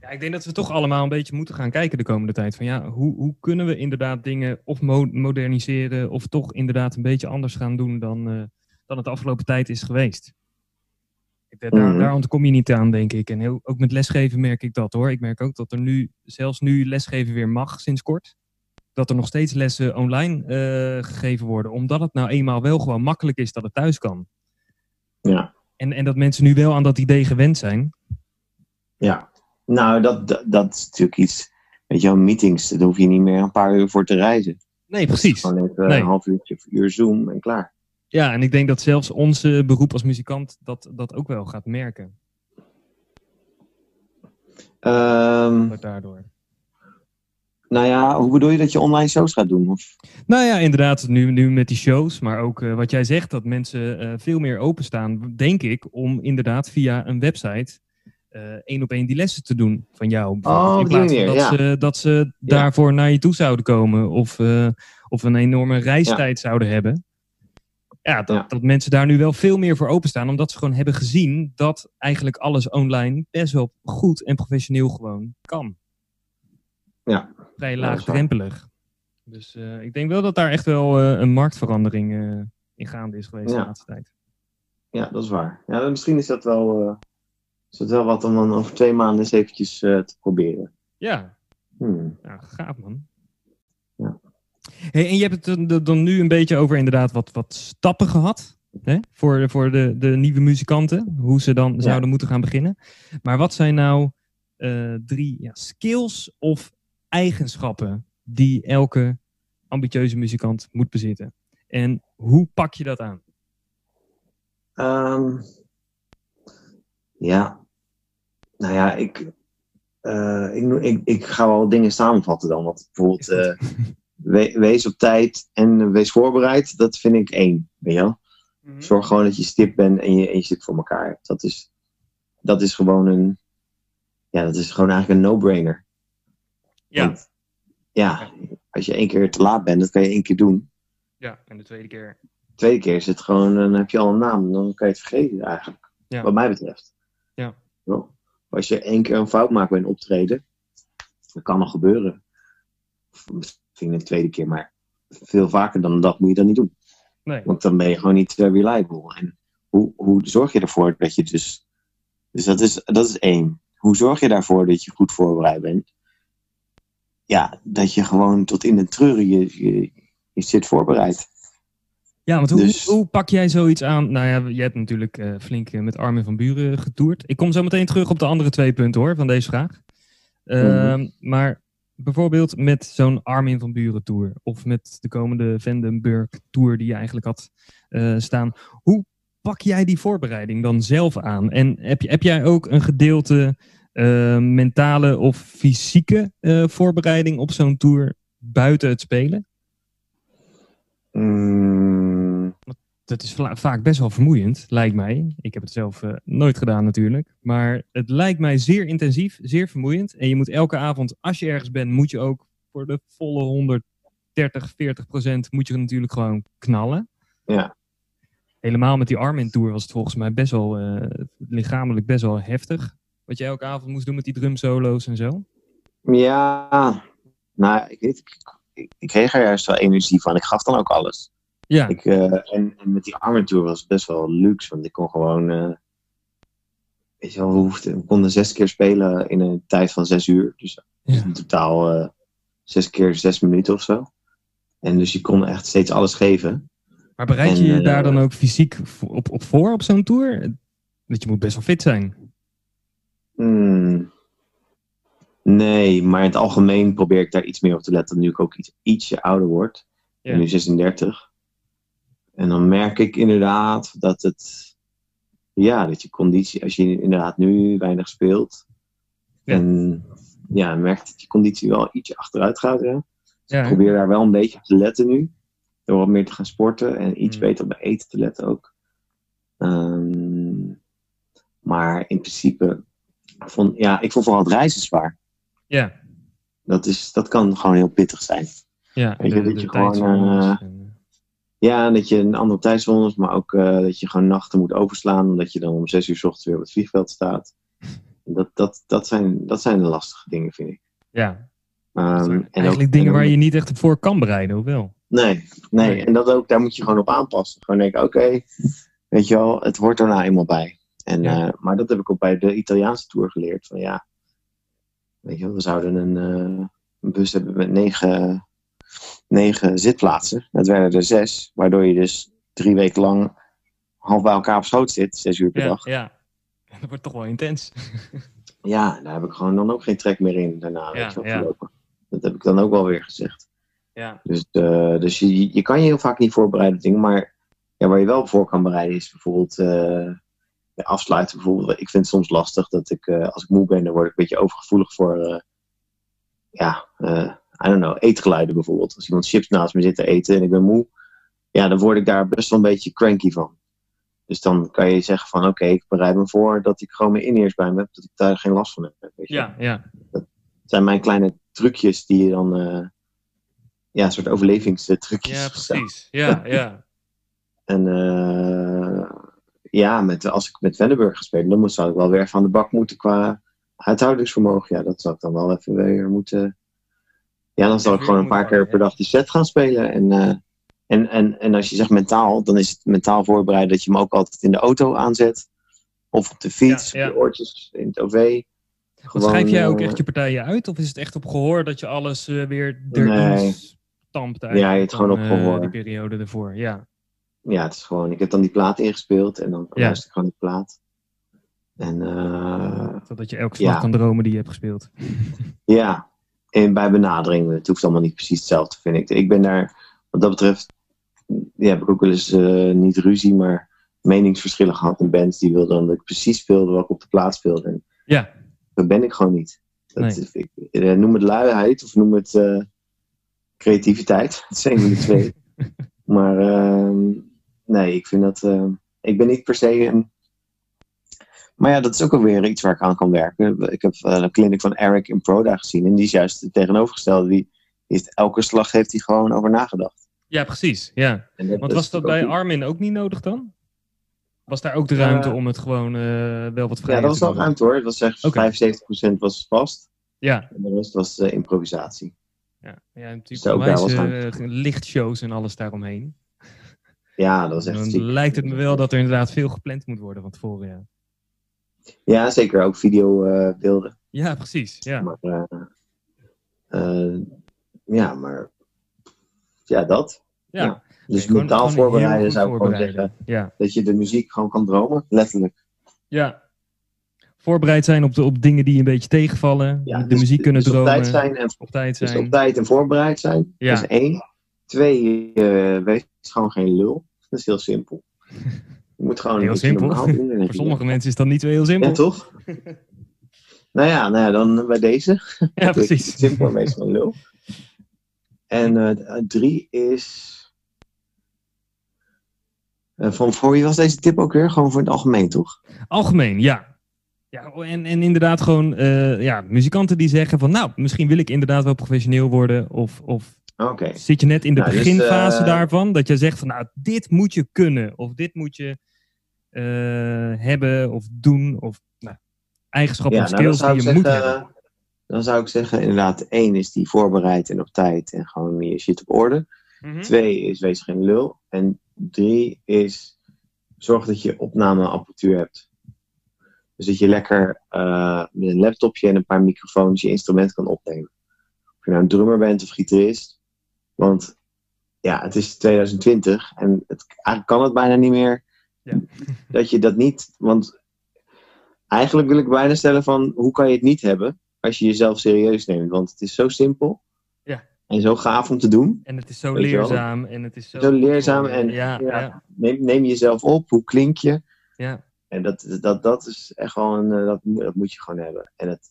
Ja, ik denk dat we toch allemaal een beetje moeten gaan kijken de komende tijd. Van ja, hoe, hoe kunnen we inderdaad dingen of mo moderniseren of toch inderdaad een beetje anders gaan doen dan, uh, dan het de afgelopen tijd is geweest. Daar, Mhm. daar ontkom je niet aan, denk ik. En heel, ook met lesgeven merk ik dat hoor. Ik merk ook dat er nu, zelfs nu lesgeven weer mag sinds kort. Dat er nog steeds lessen online uh, gegeven worden. Omdat het nou eenmaal wel gewoon makkelijk is dat het thuis kan. Ja. En, en dat mensen nu wel aan dat idee gewend zijn. Ja. Nou, dat, dat, dat is natuurlijk iets. Weet je wel, meetings, daar hoef je niet meer een paar uur voor te reizen. Nee, precies. Gewoon even Nee. een half uurtje, of uur Zoom en klaar. Ja, en ik denk dat zelfs onze beroep als muzikant dat, dat ook wel gaat merken. Ehm, Daardoor. Nou ja, hoe bedoel je dat je online shows gaat doen? Of? Nou ja, inderdaad, nu, nu met die shows, maar ook uh, wat jij zegt, dat mensen uh, veel meer openstaan, denk ik, om inderdaad via een website uh, één op één die lessen te doen van jou. Oh, in plaats van dat, ja. ze, dat ze daarvoor naar je toe zouden komen of, of een enorme reistijd zouden hebben. Ja dat, Ja. dat mensen daar nu wel veel meer voor openstaan, omdat ze gewoon hebben gezien dat eigenlijk alles online best wel goed en professioneel gewoon kan. Ja. Vrij laagdrempelig. Dus uh, ik denk wel dat daar echt wel uh, een marktverandering uh, in gaande is geweest Ja. de laatste tijd. Ja, dat is waar. Ja, misschien is dat wel, is dat wel wat om dan over twee maanden eens eventjes te proberen. Ja, Hmm. ja gaaf man. Ja. Hey, en je hebt het dan- nu een beetje over inderdaad wat, wat stappen gehad. Hè? Voor, voor de, de nieuwe muzikanten. Hoe ze dan zouden moeten gaan beginnen. Maar wat zijn nou eh, drie ja, skills of eigenschappen die elke ambitieuze muzikant moet bezitten? En hoe pak je dat aan? Ehm, ja, nou ja, ik, eh, ik, ik, ik ga wel dingen samenvatten dan. Want bijvoorbeeld, eh, we- wees op tijd en wees voorbereid, dat vind ik één. Weet je wel? Zorg gewoon dat je stip bent en je, en je zit voor elkaar hebt. Dat is, dat is gewoon een, ja, dat is gewoon eigenlijk een no-brainer. Ja. Want, ja, als je één keer te laat bent, dat kan je één keer doen. ja, en de tweede keer. tweede keer is het gewoon, dan heb je al een naam, dan kan je het vergeten eigenlijk. Ja. Wat mij betreft. Ja. Als je één keer een fout maakt bij een optreden, dat kan nog gebeuren. Misschien een tweede keer, maar veel vaker dan dat moet je dat niet doen. Nee. Want dan ben je gewoon niet eh, reliable. En hoe, hoe zorg je ervoor dat je dus. Dus dat is, dat is één. Hoe zorg je daarvoor dat je goed voorbereid bent? Ja, dat je gewoon tot in de treuren je, je, je zit voorbereid. Ja, want hoe, Dus- hoe pak jij zoiets aan? Nou ja, je hebt natuurlijk eh, flink eh, met Armin van Buren getoerd. Ik kom zo meteen terug op de andere twee punten hoor, van deze vraag. Ehm, Maar bijvoorbeeld met zo'n Armin van Buren tour. Of met de komende Vandenberg tour die je eigenlijk had eh, staan. Hoe pak jij die voorbereiding dan zelf aan? En heb, je, heb jij ook een gedeelte eh, mentale of fysieke eh, voorbereiding op zo'n tour buiten het spelen? Mm, dat is vaak best wel vermoeiend, lijkt mij. Ik heb het zelf eh, nooit gedaan natuurlijk. Maar het lijkt mij zeer intensief, zeer vermoeiend. En je moet elke avond, als je ergens bent, moet je ook voor de volle 30, 40 procent moet je natuurlijk gewoon knallen. Ja. Helemaal met die Armin Tour was het volgens mij best wel lichamelijk best wel heftig. Wat je elke avond moest doen met die drumsolo's en zo. Ja, nou, ik, weet, ik, ik, ik kreeg er juist wel energie van. Ik gaf dan ook alles. Ja, Ik, eh, en, en met die Armin Tour was het best wel luxe, want ik kon gewoon, eh, weet je wel, we, hoefden, we konden zes keer spelen in een tijd van zes uur. Dus Ja. in totaal eh, zes keer zes minuten of zo. En dus je kon echt steeds alles geven. maar bereid je en, je daar dan ook fysiek op, op voor op zo'n tour? Dat je moet best wel fit zijn. Hmm. Nee, maar in het algemeen probeer ik daar iets meer op te letten nu ik ook iets, ietsje ouder word. Ja. nu 36. En dan merk ik inderdaad dat het, ja, dat je conditie, als je inderdaad nu weinig speelt, Ja. en ja, dan merk je dat je conditie wel ietsje achteruit gaat. Ja. Ja, Ik hè? probeer daar wel een beetje op te letten nu. Door wat meer te gaan sporten en iets Mm. beter op mijn eten te letten ook. Ehm, maar in principe, ik vond, ja, ik vond vooral het reizen zwaar. ja. Dat, is, dat kan gewoon heel pittig zijn. ja. Weet je, dat je gewoon, eh, en- Ja, dat je een andere tijdzone is, maar ook eh, dat je gewoon nachten moet overslaan. Omdat je dan om zes uur 's ochtends weer op het vliegveld staat. <laughs> Dat, dat, dat, zijn, dat zijn de lastige dingen, vind ik. ja. Ehm, ook- eigenlijk dingen en waar je niet echt op voor kan bereiden, of wel? Nee, nee. Nee. En dat ook, daar moet je gewoon op aanpassen. Gewoon denken, oké, weet je wel, het hoort er nou eenmaal bij. En, Ja. eh, maar dat heb ik ook bij de Italiaanse tour geleerd. Van ja, weet je we zouden een, eh, een bus hebben met negen, negen zitplaatsen. Dat werden er zes, waardoor je dus drie weken lang half bij elkaar op schoot zit, zes uur per Ja, dag. ja. <laughs> Dat wordt toch wel intens. <laughs> Ja, daar heb ik gewoon dan ook geen trek meer in daarna, Ja, weet je. Dat heb ik dan ook wel weer gezegd. Ja. Dus, eh, dus je, je kan je heel vaak niet voorbereiden op dingen, maar ja, waar je wel voor kan bereiden is bijvoorbeeld afsluiten. Bijvoorbeeld. Ik vind het soms lastig dat ik, eh, als ik moe ben, dan word ik een beetje overgevoelig voor, eh, ja, eh, I don't know, eetgeluiden bijvoorbeeld. Als iemand chips naast me zit te eten en ik ben moe, ja, dan word ik daar best wel een beetje cranky van. Dus dan kan je zeggen van, oké, ik bereid me voor dat ik gewoon mijn in-ears bij me heb, dat ik daar geen last van heb. Weet je? Ja, ja. Het zijn mijn kleine trucjes die je dan, ja, een soort overlevingstrucjes. Ja, precies. Ja, ja. <laughs> En ja, met, als ik met Wendenburg gespeeld, dan moet- zou ik wel weer van de bak moeten qua uithoudingsvermogen. Ja, dat zou ik dan wel even weer moeten. Ja, dan zal Even ik gewoon een paar keer per dag die set gaan spelen. En, eh, en, en, en als je zegt mentaal, dan is het mentaal voorbereid dat je hem ook altijd in de auto aanzet. Of op de fiets, Ja, ja. op je oortjes, in het OV. Want schrijf jij ook eh, echt je partijen uit? Of is het echt op gehoor dat je alles eh, weer erin Nee. stampt Ja, eigenlijk het gewoon op eh, gehoor. die periode ervoor, ja. Ja, het is gewoon, ik heb dan die plaat ingespeeld en dan Ja. luister ik gewoon die plaat. En eh, Zodat je elke slag Ja. kan dromen die je hebt gespeeld. <laughs> ja, en bij benadering, het hoeft allemaal niet precies hetzelfde, vind ik. Ik ben daar, wat dat betreft, ja, heb ik ook wel eens eh, niet ruzie, maar meningsverschillen gehad in bands die wilden dat ik precies speelde wat ik op de plaat speelde. En Ja, dat ben ik gewoon niet. Dat, Nee. ik, eh, noem het luiheid of noem het eh, creativiteit. <laughs> Het zijn de twee. <laughs> maar ehm, nee, ik vind dat. eh, ik ben niet per se een. Maar ja, dat is ook alweer iets waar ik aan kan werken. Ik heb een clinic van Eric in Proda gezien. En die is juist het tegenovergestelde. Die, die heeft, elke slag heeft hij gewoon over nagedacht. ja precies. Ja. Want was dat bij ook- Armin ook niet nodig dan? Was daar ook de ruimte Eh, om het gewoon eh, wel wat vrijer Ja, dat was te wel ruimte hoor. Het was echt Oké. 75% was vast. Ja, En de rest was improvisatie. ja. ja Dus natuurlijk ook daar was onwijs, eh, lichtshows en alles daaromheen. Ja, dat was echt Dan ziek. lijkt het me wel dat er inderdaad veel gepland moet worden van tevoren. Ja, Ja, zeker ook videobeelden. ja precies. Ja. Maar, eh, eh, ja, maar ja, dat. Ja. Ja. Dus gewoon- mentaal gewoon voorbereiden zou ik gewoon zeggen. Ja. Dat je de muziek gewoon kan dromen, letterlijk. ja. Voorbereid zijn op, de, op dingen die een beetje tegenvallen. Ja, de dus- muziek kunnen dus dromen. Op tijd zijn en, Op tijd dus zijn. op tijd en voorbereid zijn. Ja. Dat is één. Twee, eh wees gewoon geen lul. Dat is heel simpel. Je moet gewoon Heel simpel. <laughs> Voor je- sommige mensen is dat niet zo heel simpel. Ja, toch? nou ja, nou ja, dan bij deze. <laughs> Ja, <laughs> precies. Simpel meestal lul. En eh, drie is... eh, van, voor wie was deze tip ook weer? Gewoon voor het algemeen, toch? Algemeen, ja. Ja, en, en inderdaad gewoon ja, muzikanten die zeggen van nou, misschien wil ik inderdaad wel professioneel worden. Of, of Zit je net in de Nou, dus, beginfase eh, daarvan? Dat je zegt van nou, dit moet je kunnen. Of dit moet je eh, hebben of doen. Of nou, eigenschappen Ja, of nou, skills die je moet hebben. Dan zou ik zeggen, inderdaad, één is die voorbereid en op tijd en gewoon je shit op orde. Mhm. Twee is wees geen lul. En drie is zorg dat je opnameapparatuur hebt. Dus dat je lekker eh, met een laptopje en een paar microfoons je instrument kan opnemen. Of je nou een drummer bent of gitarist. Want ja, het is 2020 en het, eigenlijk kan het bijna niet meer. Ja. <laughs> Dat je dat niet. Want eigenlijk wil ik bijna stellen van hoe kan je het niet hebben als je jezelf serieus neemt. Want het is zo simpel. Ja. En zo gaaf om te doen. En het is zo leerzaam. En het is zo, Zo leerzaam en- Ja. Neem, neem jezelf op, hoe klink je? ja. En dat, dat, dat is echt een, eh, dat, moet- dat moet je gewoon hebben. En het,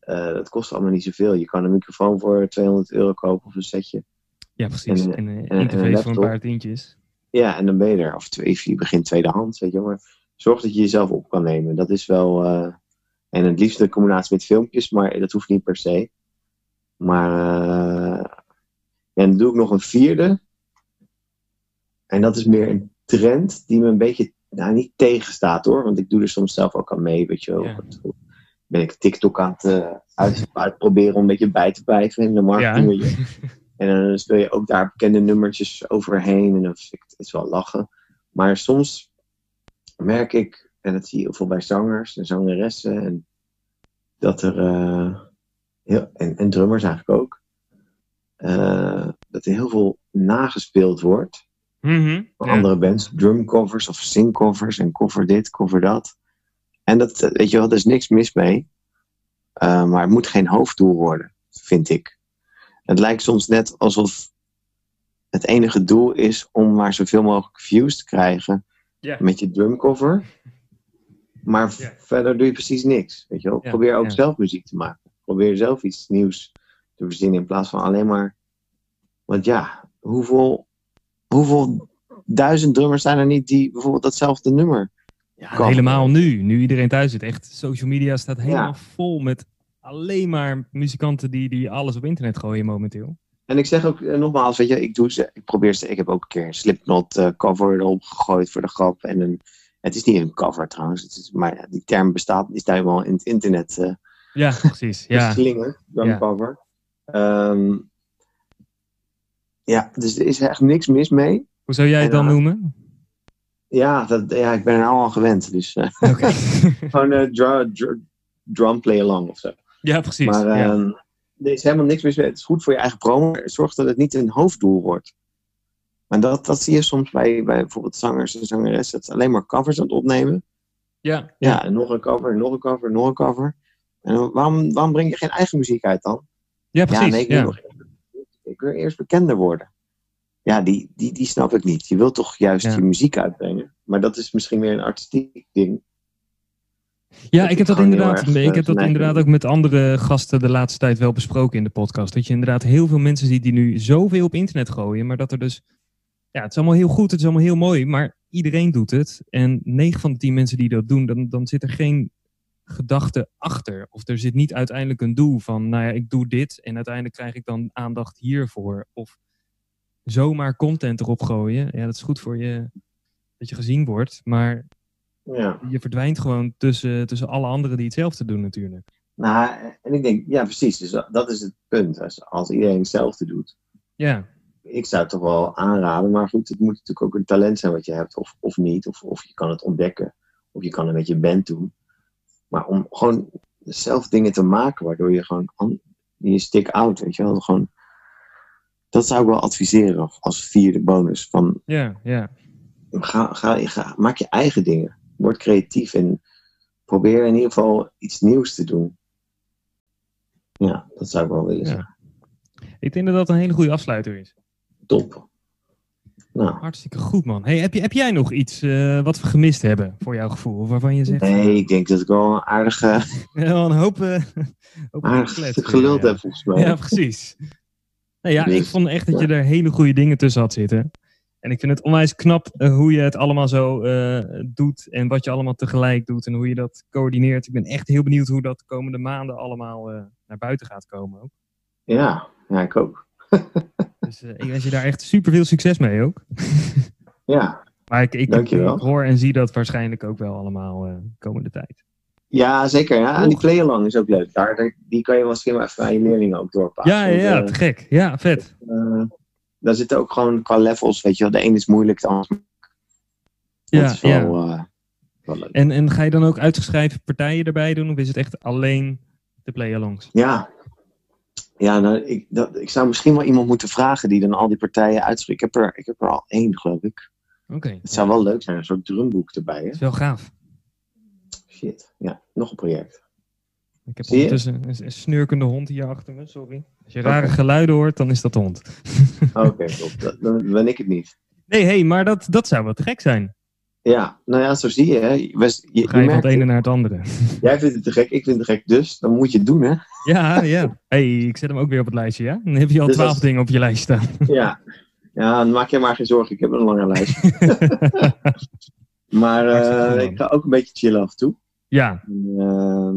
eh, dat kost allemaal niet zoveel. Je kan een microfoon voor 200 euro kopen of een setje. Ja, precies. En, En, eh, eh, en een interface voor een paar tientjes. Ja, en dan ben je er. Of twee, je begint tweedehands, weet je. Maar zorg dat je jezelf op kan nemen. Dat is wel... eh, en het liefst in combinatie met filmpjes, maar dat hoeft niet per se. Maar... en dan doe ik nog een vierde. En dat is meer een trend die me een beetje... Nou, niet tegenstaat hoor. Want ik doe er soms zelf ook aan mee, weet je wel. Ja. Ben ik TikTok aan het uh, uit, uitproberen om een beetje bij te blijven in de marketing. weet je. <laughs> En dan speel je ook daar bekende nummertjes overheen. En dan vind ik het is wel lachen. Maar soms merk ik, en dat zie je heel veel bij zangers en zangeressen, en dat er, uh, heel, en, en, drummers eigenlijk ook, uh, dat er heel veel nagespeeld wordt. Mm -hmm, ja. andere bands, drumcovers of singcovers en cover dit, cover dat. En dat, weet je wel, er is niks mis mee. Uh, maar het moet geen hoofddoel worden, vind ik. Het lijkt soms net alsof het enige doel is om maar zoveel mogelijk views te krijgen yeah. met je drumcover. Maar Yeah. verder doe je precies niks. Weet je wel? Probeer ook zelf muziek te maken. Probeer zelf iets nieuws te verzinnen in plaats van alleen maar. Want ja, hoeveel, hoeveel duizend drummers zijn er niet die bijvoorbeeld datzelfde nummer. Ja, helemaal nu. Nu iedereen thuis zit. Echt, social media staat helemaal Ja. vol met alleen maar muzikanten die, die alles op internet gooien momenteel. En ik zeg ook eh, nogmaals, weet je, ik, doe ze, ik probeer ze. Ik heb ook een keer een Slipknot eh, cover erop gegooid voor de grap. En een, het is niet een cover trouwens, het is, maar die term bestaat, die staat helemaal in het internet. eh Ja, <laughs> precies. Ja. Slinger, drum Ja. cover. Ehm, ja, dus er is echt niks mis mee. Hoe zou jij het dan uh, noemen? Ja, dat, ja ik ben er al gewend. Dus Oké. <laughs> gewoon drum, drum, drum play along of zo. Ja, precies. Maar ja. ehm, er is helemaal niks mis mee. Het is goed voor je eigen promo. Zorg dat het niet een hoofddoel wordt. Maar dat, dat zie je soms bij, bij bijvoorbeeld zangers en zangeressen. Dat ze alleen maar covers aan het opnemen. ja, Ja, en nog een cover, en nog een cover, nog een cover. En waarom, waarom breng je geen eigen muziek uit dan? ja, precies. ja, nee, ik wil, ja. nog, ik wil eerst bekender worden. Ja, die, die, die snap ik niet. Je wilt toch juist Ja. je muziek uitbrengen. Maar dat is misschien weer een artistiek ding. Ja, Dat ik heb dat inderdaad. erg, ik eh, heb dat inderdaad ook met andere gasten de laatste tijd wel besproken in de podcast. Dat je inderdaad heel veel mensen ziet die nu zoveel op internet gooien, maar dat er dus. Ja, het is allemaal heel goed, het is allemaal heel mooi, maar iedereen doet het. En 9 van de 10 mensen die dat doen, dan, dan zit er geen gedachte achter. Of er zit niet uiteindelijk een doel van, nou ja, ik doe dit en uiteindelijk krijg ik dan aandacht hiervoor. Of zomaar content erop gooien. Ja, dat is goed voor je, dat je gezien wordt, maar Ja. je verdwijnt gewoon tussen, tussen alle anderen die hetzelfde doen natuurlijk. Nou, en ik denk, ja, precies. Dus dat, is het punt. Als, als iedereen hetzelfde doet. Ja, Ik zou het toch wel aanraden. Maar goed, het moet natuurlijk ook een talent zijn wat je hebt. Of, of niet. Of, of je kan het ontdekken. Of je kan het met je band doen. Maar om gewoon zelf dingen te maken. Waardoor je gewoon je stick out. Weet je wel. Gewoon, dat zou ik wel adviseren. Als vierde bonus. Van ja, ja. ga, ga, ga, maak je eigen dingen. Word creatief en probeer in ieder geval iets nieuws te doen. Ja, dat zou ik wel willen Ja. zeggen. Ik denk dat dat een hele goede afsluiter is. Top. Nou, Hartstikke goed, man. Hey, heb, je, heb jij nog iets eh, wat we gemist hebben, voor jouw gevoel? Of waarvan je zegt, nee, ik denk dat ik wel een aardige, <laughs> wel een hoop, eh <laughs> hoop aardig geluld heb volgens mij. Ja, precies. Nee, ja, ik vond echt dat je er hele goede dingen tussen had zitten. En ik vind het onwijs knap eh, hoe je het allemaal zo eh, doet en wat je allemaal tegelijk doet en hoe je dat coördineert. Ik ben echt heel benieuwd hoe dat de komende maanden allemaal eh, naar buiten gaat komen ook. Ja, ja, ik ook. <laughs> dus ik wens je daar echt super veel succes mee ook. ja. <laughs> Maar ik, ik, ik, hoor en zie dat waarschijnlijk ook wel allemaal uh, komende tijd. Ja, zeker. Ja. En die play-along is ook leuk. Daar, die kan je misschien wel even aan je leerlingen ook doorpassen. Ja, ja, ja te gek. Ja, vet. Daar zitten ook gewoon qua levels, weet je wel. De een is moeilijk, de ander ja, is wel, ja. Uh, en, en ga je dan ook uitgeschreven partijen erbij doen? Of is het echt alleen de play-alongs? Ja. Ja, nou, ik, dat, ik zou misschien wel iemand moeten vragen die dan al die partijen uitschrijft. Ik heb er, ik heb er al één, geloof ik. Oké. Het zou wel leuk zijn, een soort drumboek erbij. Hè? Dat is wel gaaf. Shit, ja, nog een project. Ik heb ondertussen een, een snurkende hond hier achter me, sorry. Als je rare geluiden hoort, dan is dat de hond. <laughs> Oké, dan ben ik het niet. Nee, hey, maar dat, dat zou wel te gek zijn. Ja, nou ja, zo zie je. Hè. Je, je, Ga je, van het ene naar het andere. <laughs> Jij vindt het te gek, ik vind het te gek, dus dan moet je het doen, hè? Ja, ja. hey, ik zet hem ook weer op het lijstje, ja? Dan heb je al dus twaalf dingen op je lijst staan. <laughs> Ja. ja, dan maak je maar geen zorgen, ik heb een lange lijst. maar uh, ik ga ook een beetje chillen af en toe. Ja. Uh,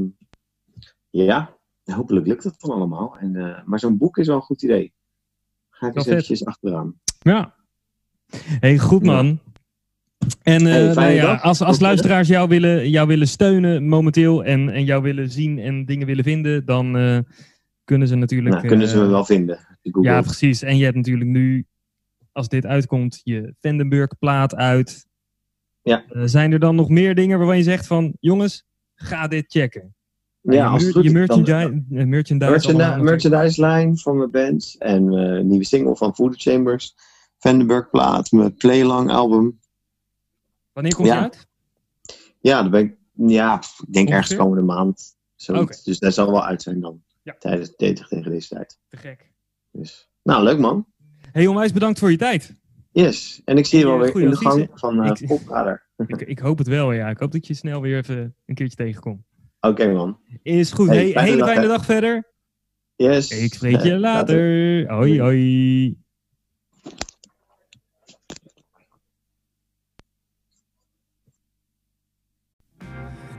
ja, hopelijk lukt het dan allemaal. En, uh, maar zo'n boek is wel een goed idee. Ga ik eens eventjes achteraan. Ja. hey, goed man. En uh, nou ja, als, als luisteraars jou willen, jou willen steunen momenteel en, en jou willen zien en dingen willen vinden, dan uh, kunnen ze natuurlijk... Nou, kunnen ze wel vinden. Ja, precies. En je hebt natuurlijk nu, als dit uitkomt, je Vandenburg plaat uit. Ja. zijn er dan nog meer dingen waarvan je zegt van, jongens, ga dit checken? Ja, je, je merchandise, merchandise, van mijn band en een nieuwe single van Food Chambers. Vandenburg plaat, mijn Playlang album. Wanneer komt ja. die uit? Ja, dan ben ik, ja, ik denk ergens komende maand. Dus dat zal wel uit zijn dan. Ja. Tijdens, tegen deze tijd. Te gek. Dus, nou, leuk man. Hey onwijs bedankt voor je tijd. Yes, en ik zie je wel weer in de gang van uh, ik, <laughs> ik, ik, hoop het wel, ja. Ik hoop dat je snel weer even een keertje tegenkomt. Oké man. Is goed. Hey, hey hele fijne dag, verder. Yes. Ik spreek je later. later. Hoi, hoi.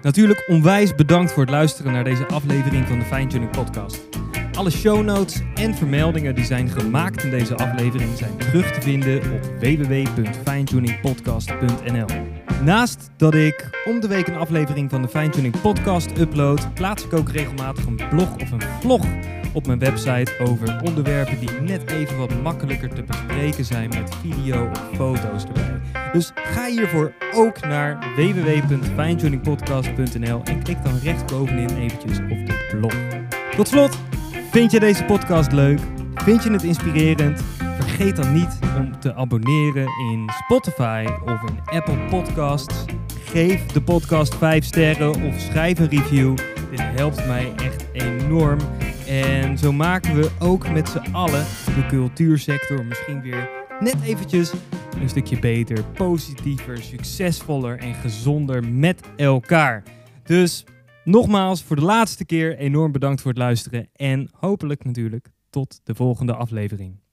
Natuurlijk onwijs bedankt voor het luisteren naar deze aflevering van de Fine Tuning Podcast. Alle show notes en vermeldingen die zijn gemaakt in deze aflevering zijn terug te vinden op www.finetuningpodcast.nl. Naast dat ik om de week een aflevering van de Fine Podcast upload, plaats ik ook regelmatig een blog of een vlog op mijn website over onderwerpen die net even wat makkelijker te bespreken zijn met video of foto's erbij. Dus ga hiervoor ook naar www.fijntuningpodcast.nl en klik dan rechtsbovenin eventjes op de blog. Tot slot, vind je deze podcast leuk? Vind je het inspirerend? Vergeet dan niet om te abonneren in Spotify of in Apple Podcasts. Geef de podcast 5 sterren of schrijf een review. Dit helpt mij echt enorm. En zo maken we ook met z'n allen de cultuursector misschien weer net eventjes een stukje beter, positiever, succesvoller en gezonder met elkaar. Dus nogmaals, voor de laatste keer enorm bedankt voor het luisteren en hopelijk natuurlijk tot de volgende aflevering.